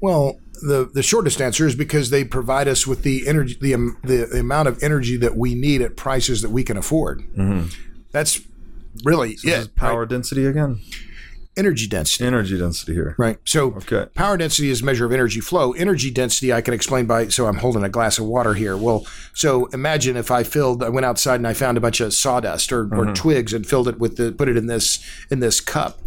Well, the, the shortest answer is because they provide us with the energy, the, um, the, the amount of energy that we need at prices that we can afford. That's really Mm-hmm. It. is power right? density again. Energy density. Energy density here. Right. So Okay. power density is a measure of energy flow. Energy density I can explain by so I'm holding a glass of water here. Well, so imagine if I filled I went outside and I found a bunch of sawdust or, or twigs and filled it with the put it in this in this cup,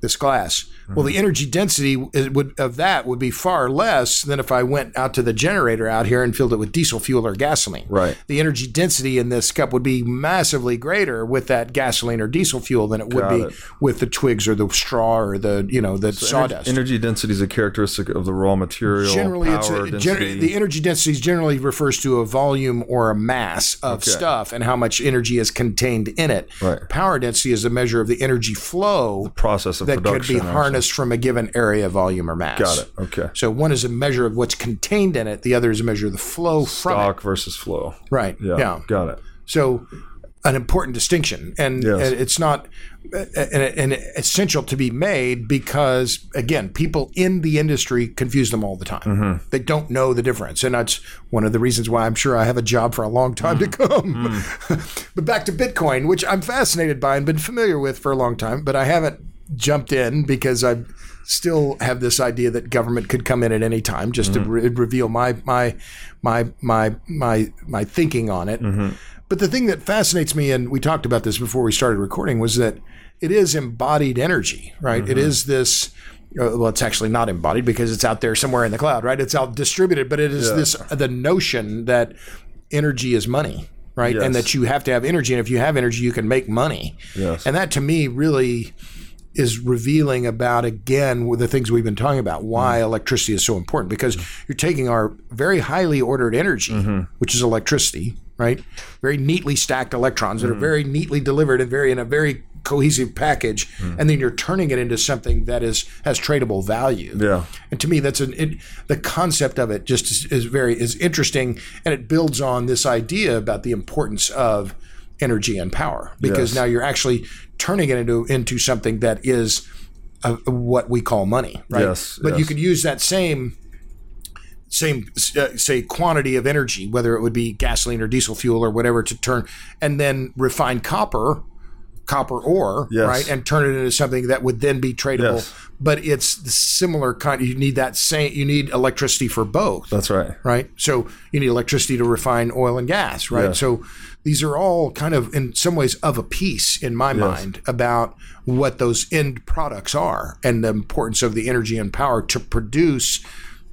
this glass. Well, the mm-hmm. energy density would of that would be far less than if I went out to the generator out here and filled it with diesel fuel or gasoline. Right. The energy density in this cup would be massively greater with that gasoline or diesel fuel than it would Got be it. with the twigs or the straw or the you know the sawdust. Energy, density is a characteristic of the raw material. generally it's a, gen- the energy density generally refers to a volume or a mass of Okay. stuff and how much energy is contained in it Right. power density is a measure of the energy flow The process of that could be harnessed from a given area volume or mass Got it. Okay. so one is a measure of what's contained in it the other is a measure of the flow from Stock versus flow. right Yeah. yeah Got it. so an important distinction and, Yes. it's not an, essential to be made because again people in the industry confuse them all the time Mm-hmm. they don't know the difference and that's one of the reasons why i'm sure i have a job for a long time to come (laughs) but back to bitcoin which i'm fascinated by and been familiar with for a long time but i haven't jumped in because i still have this idea that government could come in at any time just to mm-hmm. re- reveal my my my my my my thinking on it mm-hmm. but the thing that fascinates me, and we talked about this before we started recording, was that it is embodied energy, right? It mm-hmm. is this. Uh, well, it's actually not embodied because it's out there somewhere in the cloud, right? It's out distributed, but it is this the notion that energy is money, right? And that you have to have energy, and if you have energy, you can make money. Yes. And that to me really is revealing about again the things we've been talking about mm-hmm. why electricity is so important. Because mm-hmm. you're taking our very highly ordered energy mm-hmm. which is electricity right? Very neatly stacked electrons that are very neatly delivered and very in a very cohesive package, and then you're turning it into something that is has tradable value. Yeah. And to me, that's an it, the concept of it just is, is very is interesting, and it builds on this idea about the importance of energy and power because Yes. now you're actually turning it into into something that is uh, what we call money, right? Yes, But you could use that same same uh, say quantity of energy, whether it would be gasoline or diesel fuel or whatever, to turn and then refine copper, copper ore, Yes. right, and turn it into something that would then be tradable. Yes. But it's the similar kind. You need that same. You need electricity for both That's right. right? So you need electricity to refine oil and gas, right? Yeah. So these are all kind of, in some ways, of a piece in my mind about what those end products are and the importance of the energy and power to produce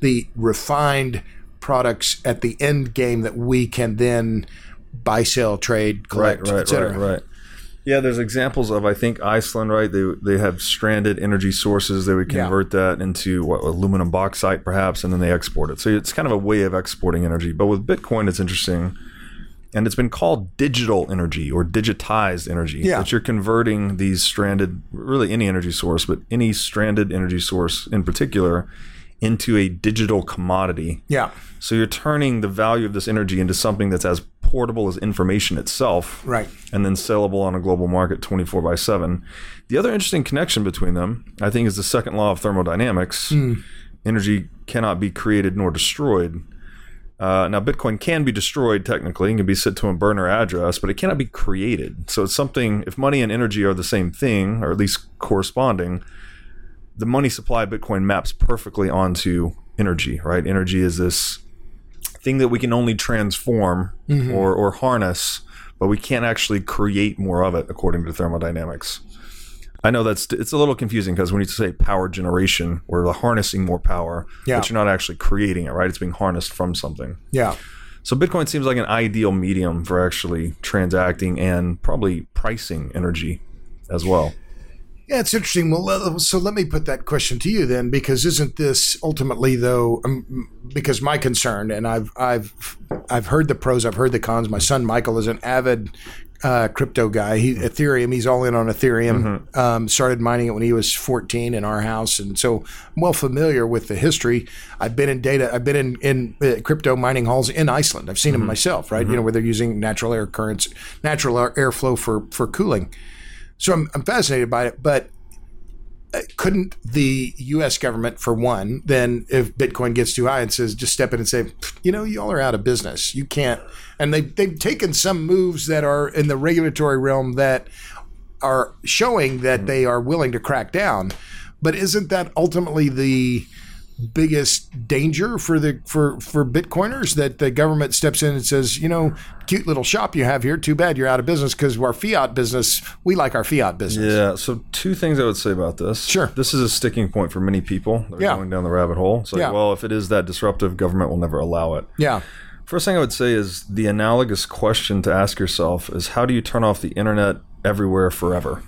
the refined products at the end game that we can then buy, sell, trade, collect, right, right, et cetera. right, right. Yeah, there's examples of I think Iceland, right? They they have stranded energy sources. They would Yeah. convert that into what aluminum bauxite, perhaps, and then they export it. So it's kind of a way of exporting energy. But with Bitcoin, it's interesting, and it's been called digital energy or digitized energy. Yeah. that you're converting these stranded, really any energy source, but any stranded energy source in particular, into a digital commodity. Yeah, So you're turning the value of this energy into something that's as portable as information itself, Right. And then sellable on a global market 24 by 7. The other interesting connection between them, I think, is the second law of thermodynamics. Hmm. Energy cannot be created nor destroyed. Uh, now, Bitcoin can be destroyed technically and can be sent to a burner address, but it cannot be created. So it's something, if money and energy are the same thing, or at least corresponding, the money supply of Bitcoin maps perfectly onto energy, right? Energy is this thing that we can only transform mm-hmm. or, or harness, but we can't actually create more of it according to thermodynamics. I know that's it's a little confusing because when you say power generation, we're harnessing more power, Yeah. but you're not actually creating it, right? It's being harnessed from something. yeah. So Bitcoin seems like an ideal medium for actually transacting and probably pricing energy as well. Yeah, it's interesting. Well, so let me put that question to you then, because isn't this ultimately, though? Um, because my concern, and I've I've I've heard the pros, I've heard the cons. My son Michael is an avid uh, crypto guy. He Ethereum, he's all in on Ethereum. Um, started mining it when he was 14 in our house, and so I'm well familiar with the history. I've been in data. I've been in in uh, crypto mining halls in Iceland. I've seen them myself, right? You know where they're using natural air currents, natural air airflow for for cooling. So I'm, I'm fascinated by it, but uh, couldn't the U.S. government, for one, then if Bitcoin gets too high and says, just step in and say, you know, y'all are out of business. You can't. And they, they've taken some moves that are in the regulatory realm that are showing that they are willing to crack down. But isn't that ultimately the biggest danger for the for for Bitcoiners that the government steps in and says, you know, cute little shop you have here, too bad you're out of business because our fiat business, we like our fiat business. Yeah. So two things I would say about this. Sure. This is a sticking point for many people that are Yeah. going down the rabbit hole. It's like, Yeah. well, if it is that disruptive, government will never allow it. Yeah. First thing I would say is the analogous question to ask yourself is how do you turn off the internet everywhere forever?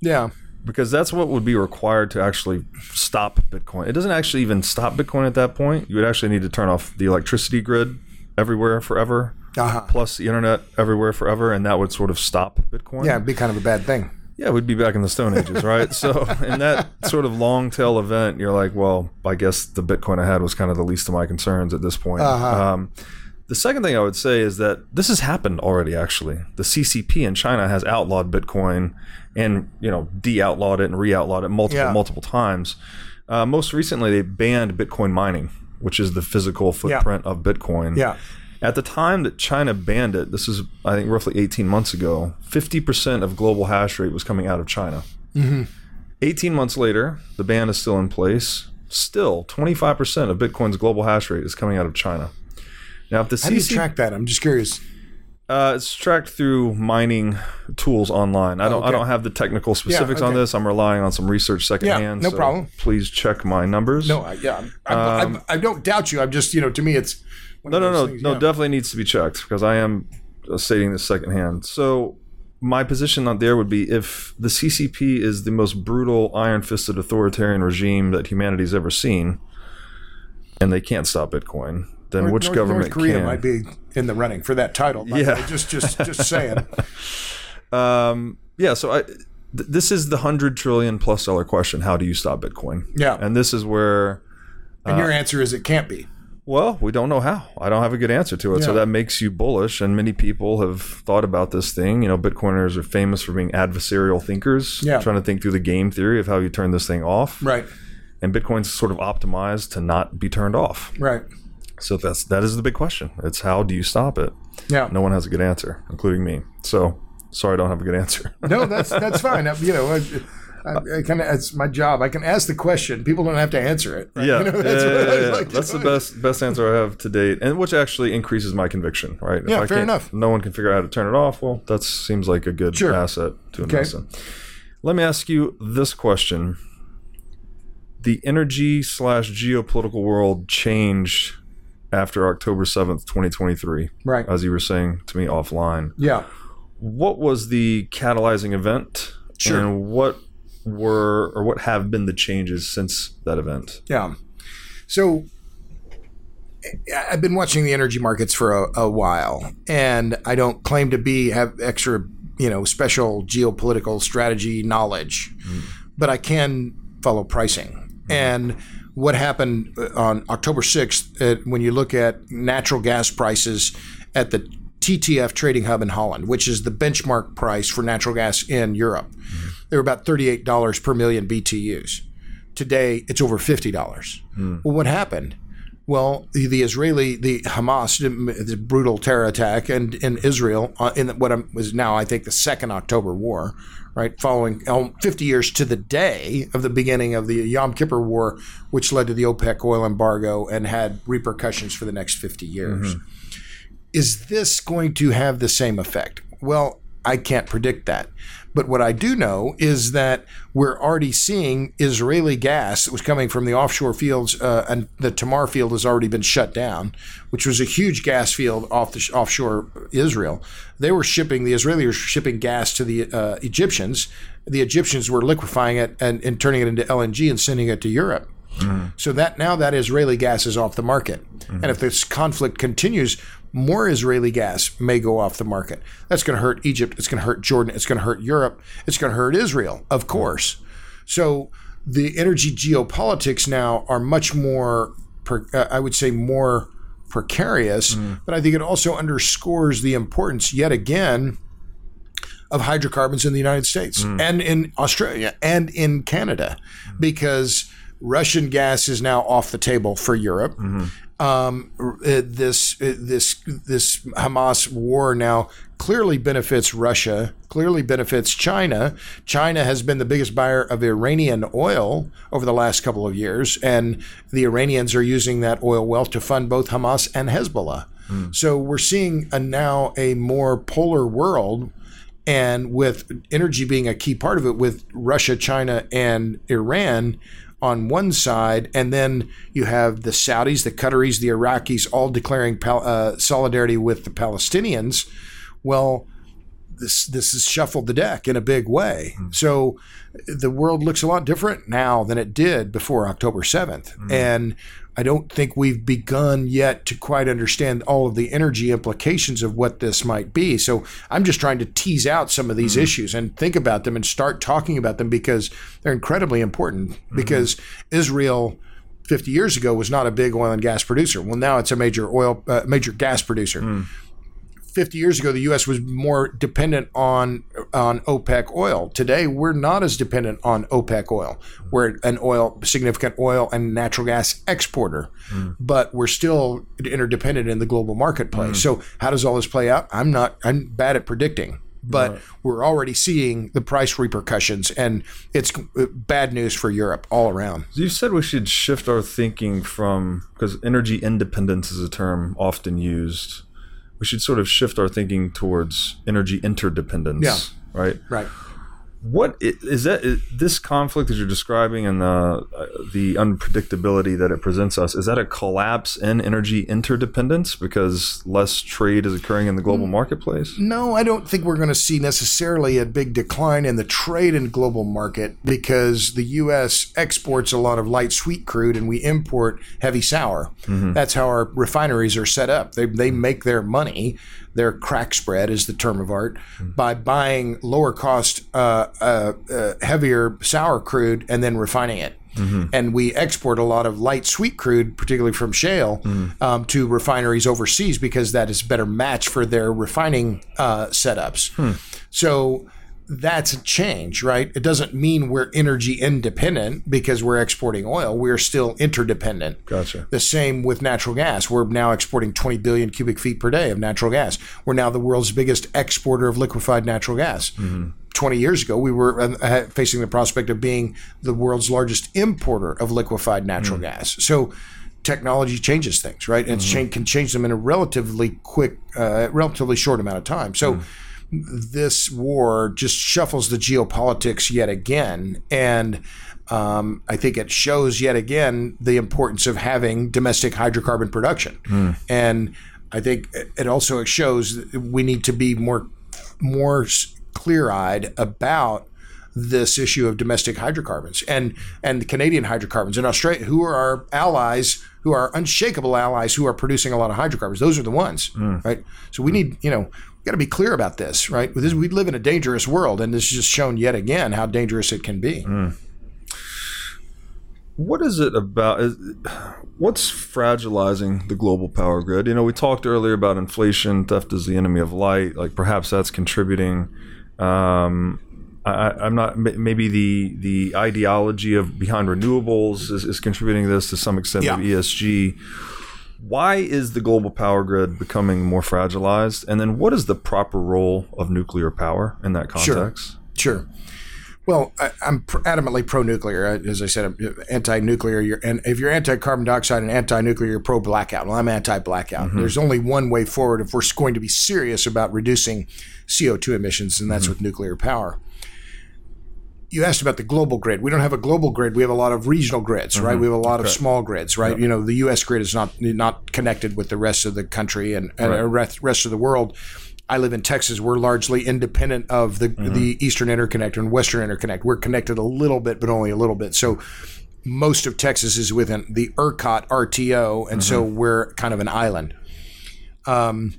Yeah. Because that's what would be required to actually stop Bitcoin. It doesn't actually even stop Bitcoin at that point. You would actually need to turn off the electricity grid everywhere forever, Uh-huh. plus the internet everywhere forever, and that would sort of stop Bitcoin. Yeah, it'd be kind of a bad thing. Yeah, we'd be back in the Stone Ages, right? so, in that sort of long tail event, you're like, well, I guess the Bitcoin I had was kind of the least of my concerns at this point. Um, the second thing I would say is that this has happened already. Actually, the CCP in China has outlawed Bitcoin, and you know, de-outlawed it and re-outlawed it multiple, Yeah. multiple times. Uh, most recently, they banned Bitcoin mining, which is the physical footprint of Bitcoin. Yeah. At the time that China banned it, this is, I think, roughly 18 months ago, 50% of global hash rate was coming out of China. Mm-hmm. 18 months later, the ban is still in place. Still, 25% of Bitcoin's global hash rate is coming out of China. Now, if the How do you track that? I'm just curious. uh, it's tracked through mining tools online. I don't. I okay. don't have the technical specifics on okay. this. I'm relying on some research secondhand. Yeah, no so problem. Please check my numbers. No, I, yeah, I, I, I, don't doubt you. I'm just, you know, to me, it's one Um, No, no, no, things, no. yeah. Definitely needs to be checked because I am uh, stating this secondhand. So my position on there would be if the CCP is the most brutal, iron-fisted authoritarian regime that humanity's ever seen, and they can't stop Bitcoin, then North- which North, government North Korea can? might be in the running for that title. Yeah. way. just, just, just saying. (laughs) Um, yeah, so I, th- this is the hundred trillion plus dollar question. How do you stop Bitcoin? Yeah. and this is where And your answer is it can't be. Well, we don't know how. I don't have a good answer to it. So that makes you bullish. And many people have thought about this thing. You know, Bitcoiners are famous for being adversarial thinkers, Yeah. trying to think through the game theory of how you turn this thing off. Right. And Bitcoin's sort of optimized to not be turned off. Right. So that's that is the big question. It's how do you stop it? Yeah. No one has a good answer, including me. So sorry, I don't have a good answer. No, that's that's fine. I- You know, I, I, uh, I kind of it's my job. I can ask the question. People don't have to answer it. right? Yeah, (laughs) You know, that's yeah, yeah, yeah. like that's the best best answer I have to date, and which actually increases my conviction. Right? If Yeah, I fair enough. No one can figure out how to turn it off. Well, that seems like a good Sure. asset to invest in. Let me ask you this question: The energy slash geopolitical world changed after October seventh, twenty twenty three. Right. As you were saying to me offline, Yeah. what was the catalyzing event? Sure. And what were or what have been the changes since that event? Yeah. So I've been watching the energy markets for a, a while, and I don't claim to be have extra, you know, special geopolitical strategy knowledge, mm. but I can follow pricing. Mm-hmm. And what happened uh, on October 6th, uh, when you look at natural gas prices at the TTF trading hub in Holland, which is the benchmark price for natural gas in Europe, mm-hmm. they were about $38 per million BTUs. Today, it's over $50. Mm. Well, what happened? Well, the, the Israeli, the Hamas, the brutal terror attack, and in Israel, uh, in what was now, I think, the second October War, right, following um, 50 years to the day of the beginning of the Yom Kippur War, which led to the OPEC oil embargo and had repercussions for the next 50 years. Is this going to have the same effect? Well, I can't predict that. But what I do know is that we're already seeing Israeli gas that was coming from the offshore fields, uh, and the Tamar field has already been shut down, which was a huge gas field off the sh- offshore Israel. They were shipping the Israelis were shipping gas to the uh, Egyptians. The Egyptians were liquefying it and, and turning it into LNG and sending it to Europe. So that now that Israeli gas is off the market, and if this conflict continues, more Israeli gas may go off the market. That's going to hurt Egypt. It's going to hurt Jordan. It's going to hurt Europe. It's going to hurt Israel, of course. So the energy geopolitics now are much more, per, uh, I would say, more precarious. Mm. But I think it also underscores the importance, yet again, of hydrocarbons in the United States mm. and in Australia and in Canada because Russian gas is now off the table for Europe. Mm-hmm. Um, uh, this uh, this this Hamas war now clearly benefits Russia, clearly benefits China. China has been the biggest buyer of Iranian oil over the last couple of years, and the Iranians are using that oil wealth to fund both Hamas and Hezbollah. So we're seeing a, now a more polar world and with energy being a key part of it, with Russia, China, and Iran on one side, and then you have the Saudis, the Qataris, the Iraqis all declaring pal- uh, solidarity with the Palestinians. Well, this this has shuffled the deck in a big way. So the world looks a lot different now than it did before October 7th. And I don't think we've begun yet to quite understand all of the energy implications of what this might be. So I'm just trying to tease out some of these mm-hmm. issues and think about them and start talking about them because they're incredibly important. Mm-hmm. Because Israel 50 years ago was not a big oil and gas producer. Well, now it's a major oil, uh, major gas producer. Mm. 50 years ago, the U.S. was more dependent on on OPEC oil. Today, we're not as dependent on OPEC oil. We're an oil, significant oil and natural gas exporter, but we're still interdependent in the global marketplace. So, how does all this play out? I'm not. I'm bad at predicting. But we're already seeing the price repercussions, and it's uh, bad news for Europe all around. You said we should shift our thinking from because energy independence is a term often used. We should sort of shift our thinking towards energy interdependence. Yeah. Right. Right. What is that? Is this conflict that you're describing and the uh, the unpredictability that it presents us is that a collapse in energy interdependence because less trade is occurring in the global marketplace? No, I don't think we're going to see necessarily a big decline in the trade in global market because the U.S. exports a lot of light sweet crude and we import heavy sour. That's how our refineries are set up. They, they make their money their crack spread is the term of art by buying lower cost, uh, uh, uh, heavier sour crude and then refining it. And we export a lot of light sweet crude, particularly from shale, um, to refineries overseas because that is a better match for their refining uh, setups. So that's a change, right? It doesn't mean we're energy independent because we're exporting oil. We're still interdependent. Gotcha. The same with natural gas. We're now exporting 20 billion cubic feet per day of natural gas. We're now the world's biggest exporter of liquefied natural gas. Mm-hmm. 20 years ago, we were uh, uh, facing the prospect of being the world's largest importer of liquefied natural mm. gas. So technology changes things, right? And it's mm-hmm. cha- can change them in a relatively quick, uh, relatively short amount of time. So mm. This war just shuffles the geopolitics yet again. And um, I think it shows yet again the importance of having domestic hydrocarbon production. And I think it also shows that we need to be more more clear eyed about this issue of domestic hydrocarbons and and the Canadian hydrocarbons in Australia, who are our allies, who are unshakable allies, who are producing a lot of hydrocarbons. Those are the ones, right? So we need, you know, got to be clear about this, right? This, we live in a dangerous world, and this is just shown yet again how dangerous it can be. What is it about? Is, what's fragilizing the global power grid? You know, we talked earlier about inflation, theft is the enemy of light. Like perhaps that's contributing. Um, I, I'm not. Maybe the the ideology of behind renewables is, is contributing to this to some extent. Yeah. Maybe ESG. Why is the global power grid becoming more fragilized? And then, what is the proper role of nuclear power in that context? Sure. sure. Well, I, I'm pr- adamantly pro-nuclear. As I said, I'm anti-nuclear. And if you're anti-carbon dioxide and anti-nuclear, you're pro-blackout. Well, I'm anti-blackout. Mm-hmm. There's only one way forward if we're going to be serious about reducing CO2 emissions, and that's mm-hmm. with nuclear power. You asked about the global grid. We don't have a global grid. We have a lot of regional grids, right? Mm-hmm. We have a lot of small grids, right? You know, the U.S. grid is not not connected with the rest of the country and, and the rest rest of the world. I live in Texas. We're largely independent of the mm-hmm. the Eastern Interconnect and Western Interconnect. We're connected a little bit, but only a little bit. So most of Texas is within the ERCOT RTO, and so mm-hmm. we're kind of an island. Um,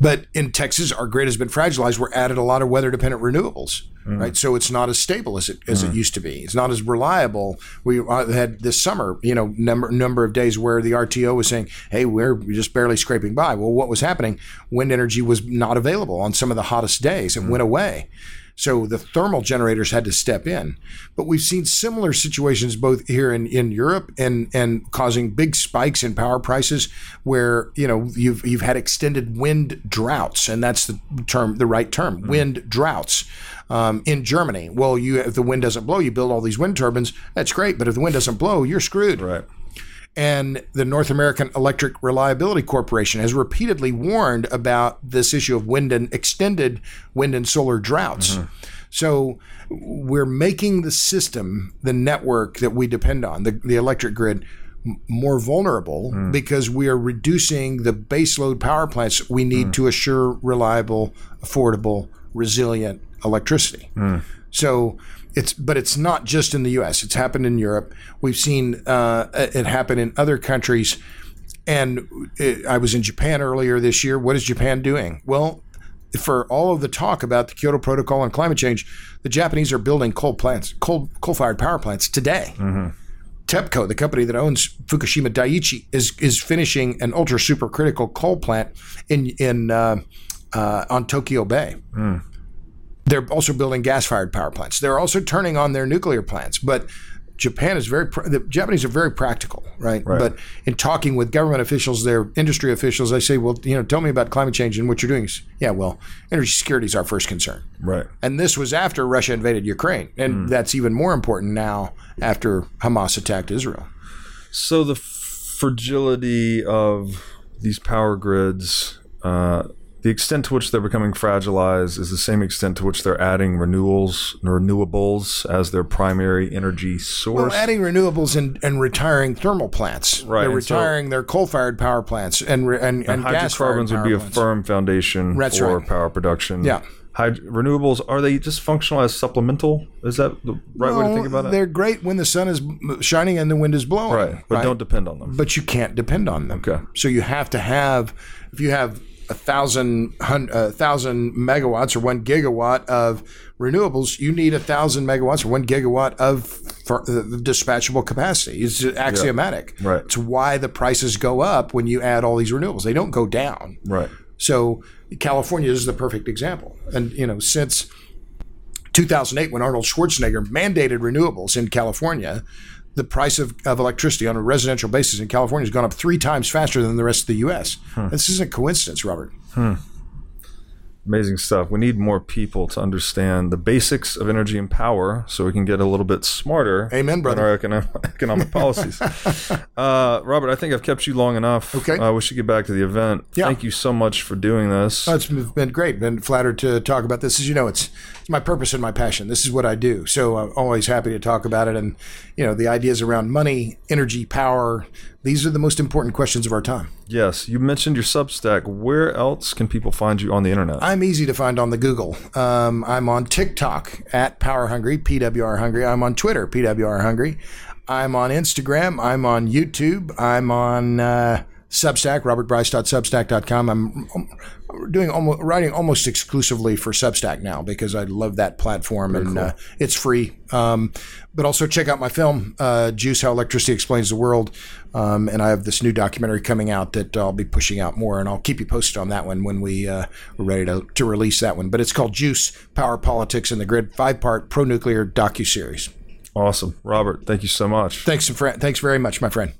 but in Texas, our grid has been fragilized. We're added a lot of weather dependent renewables, right? So it's not as stable as it as it used to be. It's not as reliable. We uh, had this summer, you know, number number of days where the RTO was saying, "Hey, we're just barely scraping by." Well, what was happening? Wind energy was not available on some of the hottest days. It went away. So the thermal generators had to step in. But we've seen similar situations both here in, in Europe and, and causing big spikes in power prices where, you know, you've you've had extended wind droughts, and that's the term the right term, wind droughts. Um, in Germany, well, you if the wind doesn't blow, you build all these wind turbines. That's great, but if the wind doesn't blow, you're screwed. Right. And the North American Electric Reliability Corporation has repeatedly warned about this issue of wind and extended wind and solar droughts. Mm-hmm. So we're making the system, the network that we depend on, the, the electric grid, more vulnerable mm. because we are reducing the baseload power plants we need mm. to assure reliable, affordable, resilient electricity. Mm. So it's but it's not just in the U.S. It's happened in Europe. We've seen uh, it happen in other countries. And it, I was in Japan earlier this year. What is Japan doing? Well, for all of the talk about the Kyoto Protocol and climate change, the Japanese are building coal plants, coal coal-fired power plants today. TEPCO, the company that owns Fukushima Daiichi, is is finishing an ultra supercritical coal plant in in uh, uh, on Tokyo Bay. They're also building gas-fired power plants. They're also turning on their nuclear plants, but Japan is very the Japanese are very practical, right? right? But in talking with government officials, their industry officials, I say, well, you know, tell me about climate change and what you're doing. Yeah, well, energy security is our first concern. Right. And this was after Russia invaded Ukraine, and that's even more important now after Hamas attacked Israel. So the fragility of these power grids, uh, the extent to which they're becoming fragilized is the same extent to which they're adding renewals, renewables as their primary energy source. Well, adding renewables and, and retiring thermal plants. Right, They're and so- retiring their coal-fired power plants and re- and, and, and hydrocarbons would be a plants. firm foundation That's for right. power production. Yeah. Hyd- renewables are they just functional as supplemental? Is that the right way to think about it? They're great when the sun is shining and the wind is blowing. Right, but don't depend on them. But you can't depend on them. Okay. So you have to have, if you have a thousand a thousand megawatts or one gigawatt of renewables, you need a thousand megawatts or one gigawatt of for, uh, dispatchable capacity. It's axiomatic. Right. It's why the prices go up when you add all these renewables. They don't go down. Right. So California is the perfect example. And you know, since 2008, when Arnold Schwarzenegger mandated renewables in California, the price of, of electricity on a residential basis in California has gone up three times faster than the rest of the U.S. Hmm. This isn't coincidence, Robert. Hmm. Amazing stuff. We need more people to understand the basics of energy and power so we can get a little bit smarter Amen, brother. in our economic, (laughs) economic policies. (laughs) uh, Robert, I think I've kept you long enough. Okay. Uh, we should get back to the event. Yeah. Thank you so much for doing this. Oh, it's been great. Been flattered to talk about this. As you know, it's it's my purpose and my passion. This is what I do. So I'm always happy to talk about it. And you know, the ideas around money, energy, power. These are the most important questions of our time. yes. You mentioned your Substack. Where else can people find you on the internet? I'm easy to find on the Google. Um, I'm on TikTok at Power Hungry, PWR Hungry. I'm on Twitter, PWR Hungry. I'm on Instagram. I'm on YouTube. I'm on uh, Substack, robertbryce.substack.com. I'm, I'm doing almost writing almost exclusively for Substack now because I love that platform and uh, it's free. Um, but also check out my film, uh, Juice: How Electricity Explains the World. Um, and I have this new documentary coming out that I'll be pushing out more, and I'll keep you posted on that one when we uh, we're ready to, to release that one. But it's called Juice: Power, Politics, and the Grid, five part pro nuclear docu series. awesome. Robert, thank you so much. Thanks, fr- thanks very much, my friend.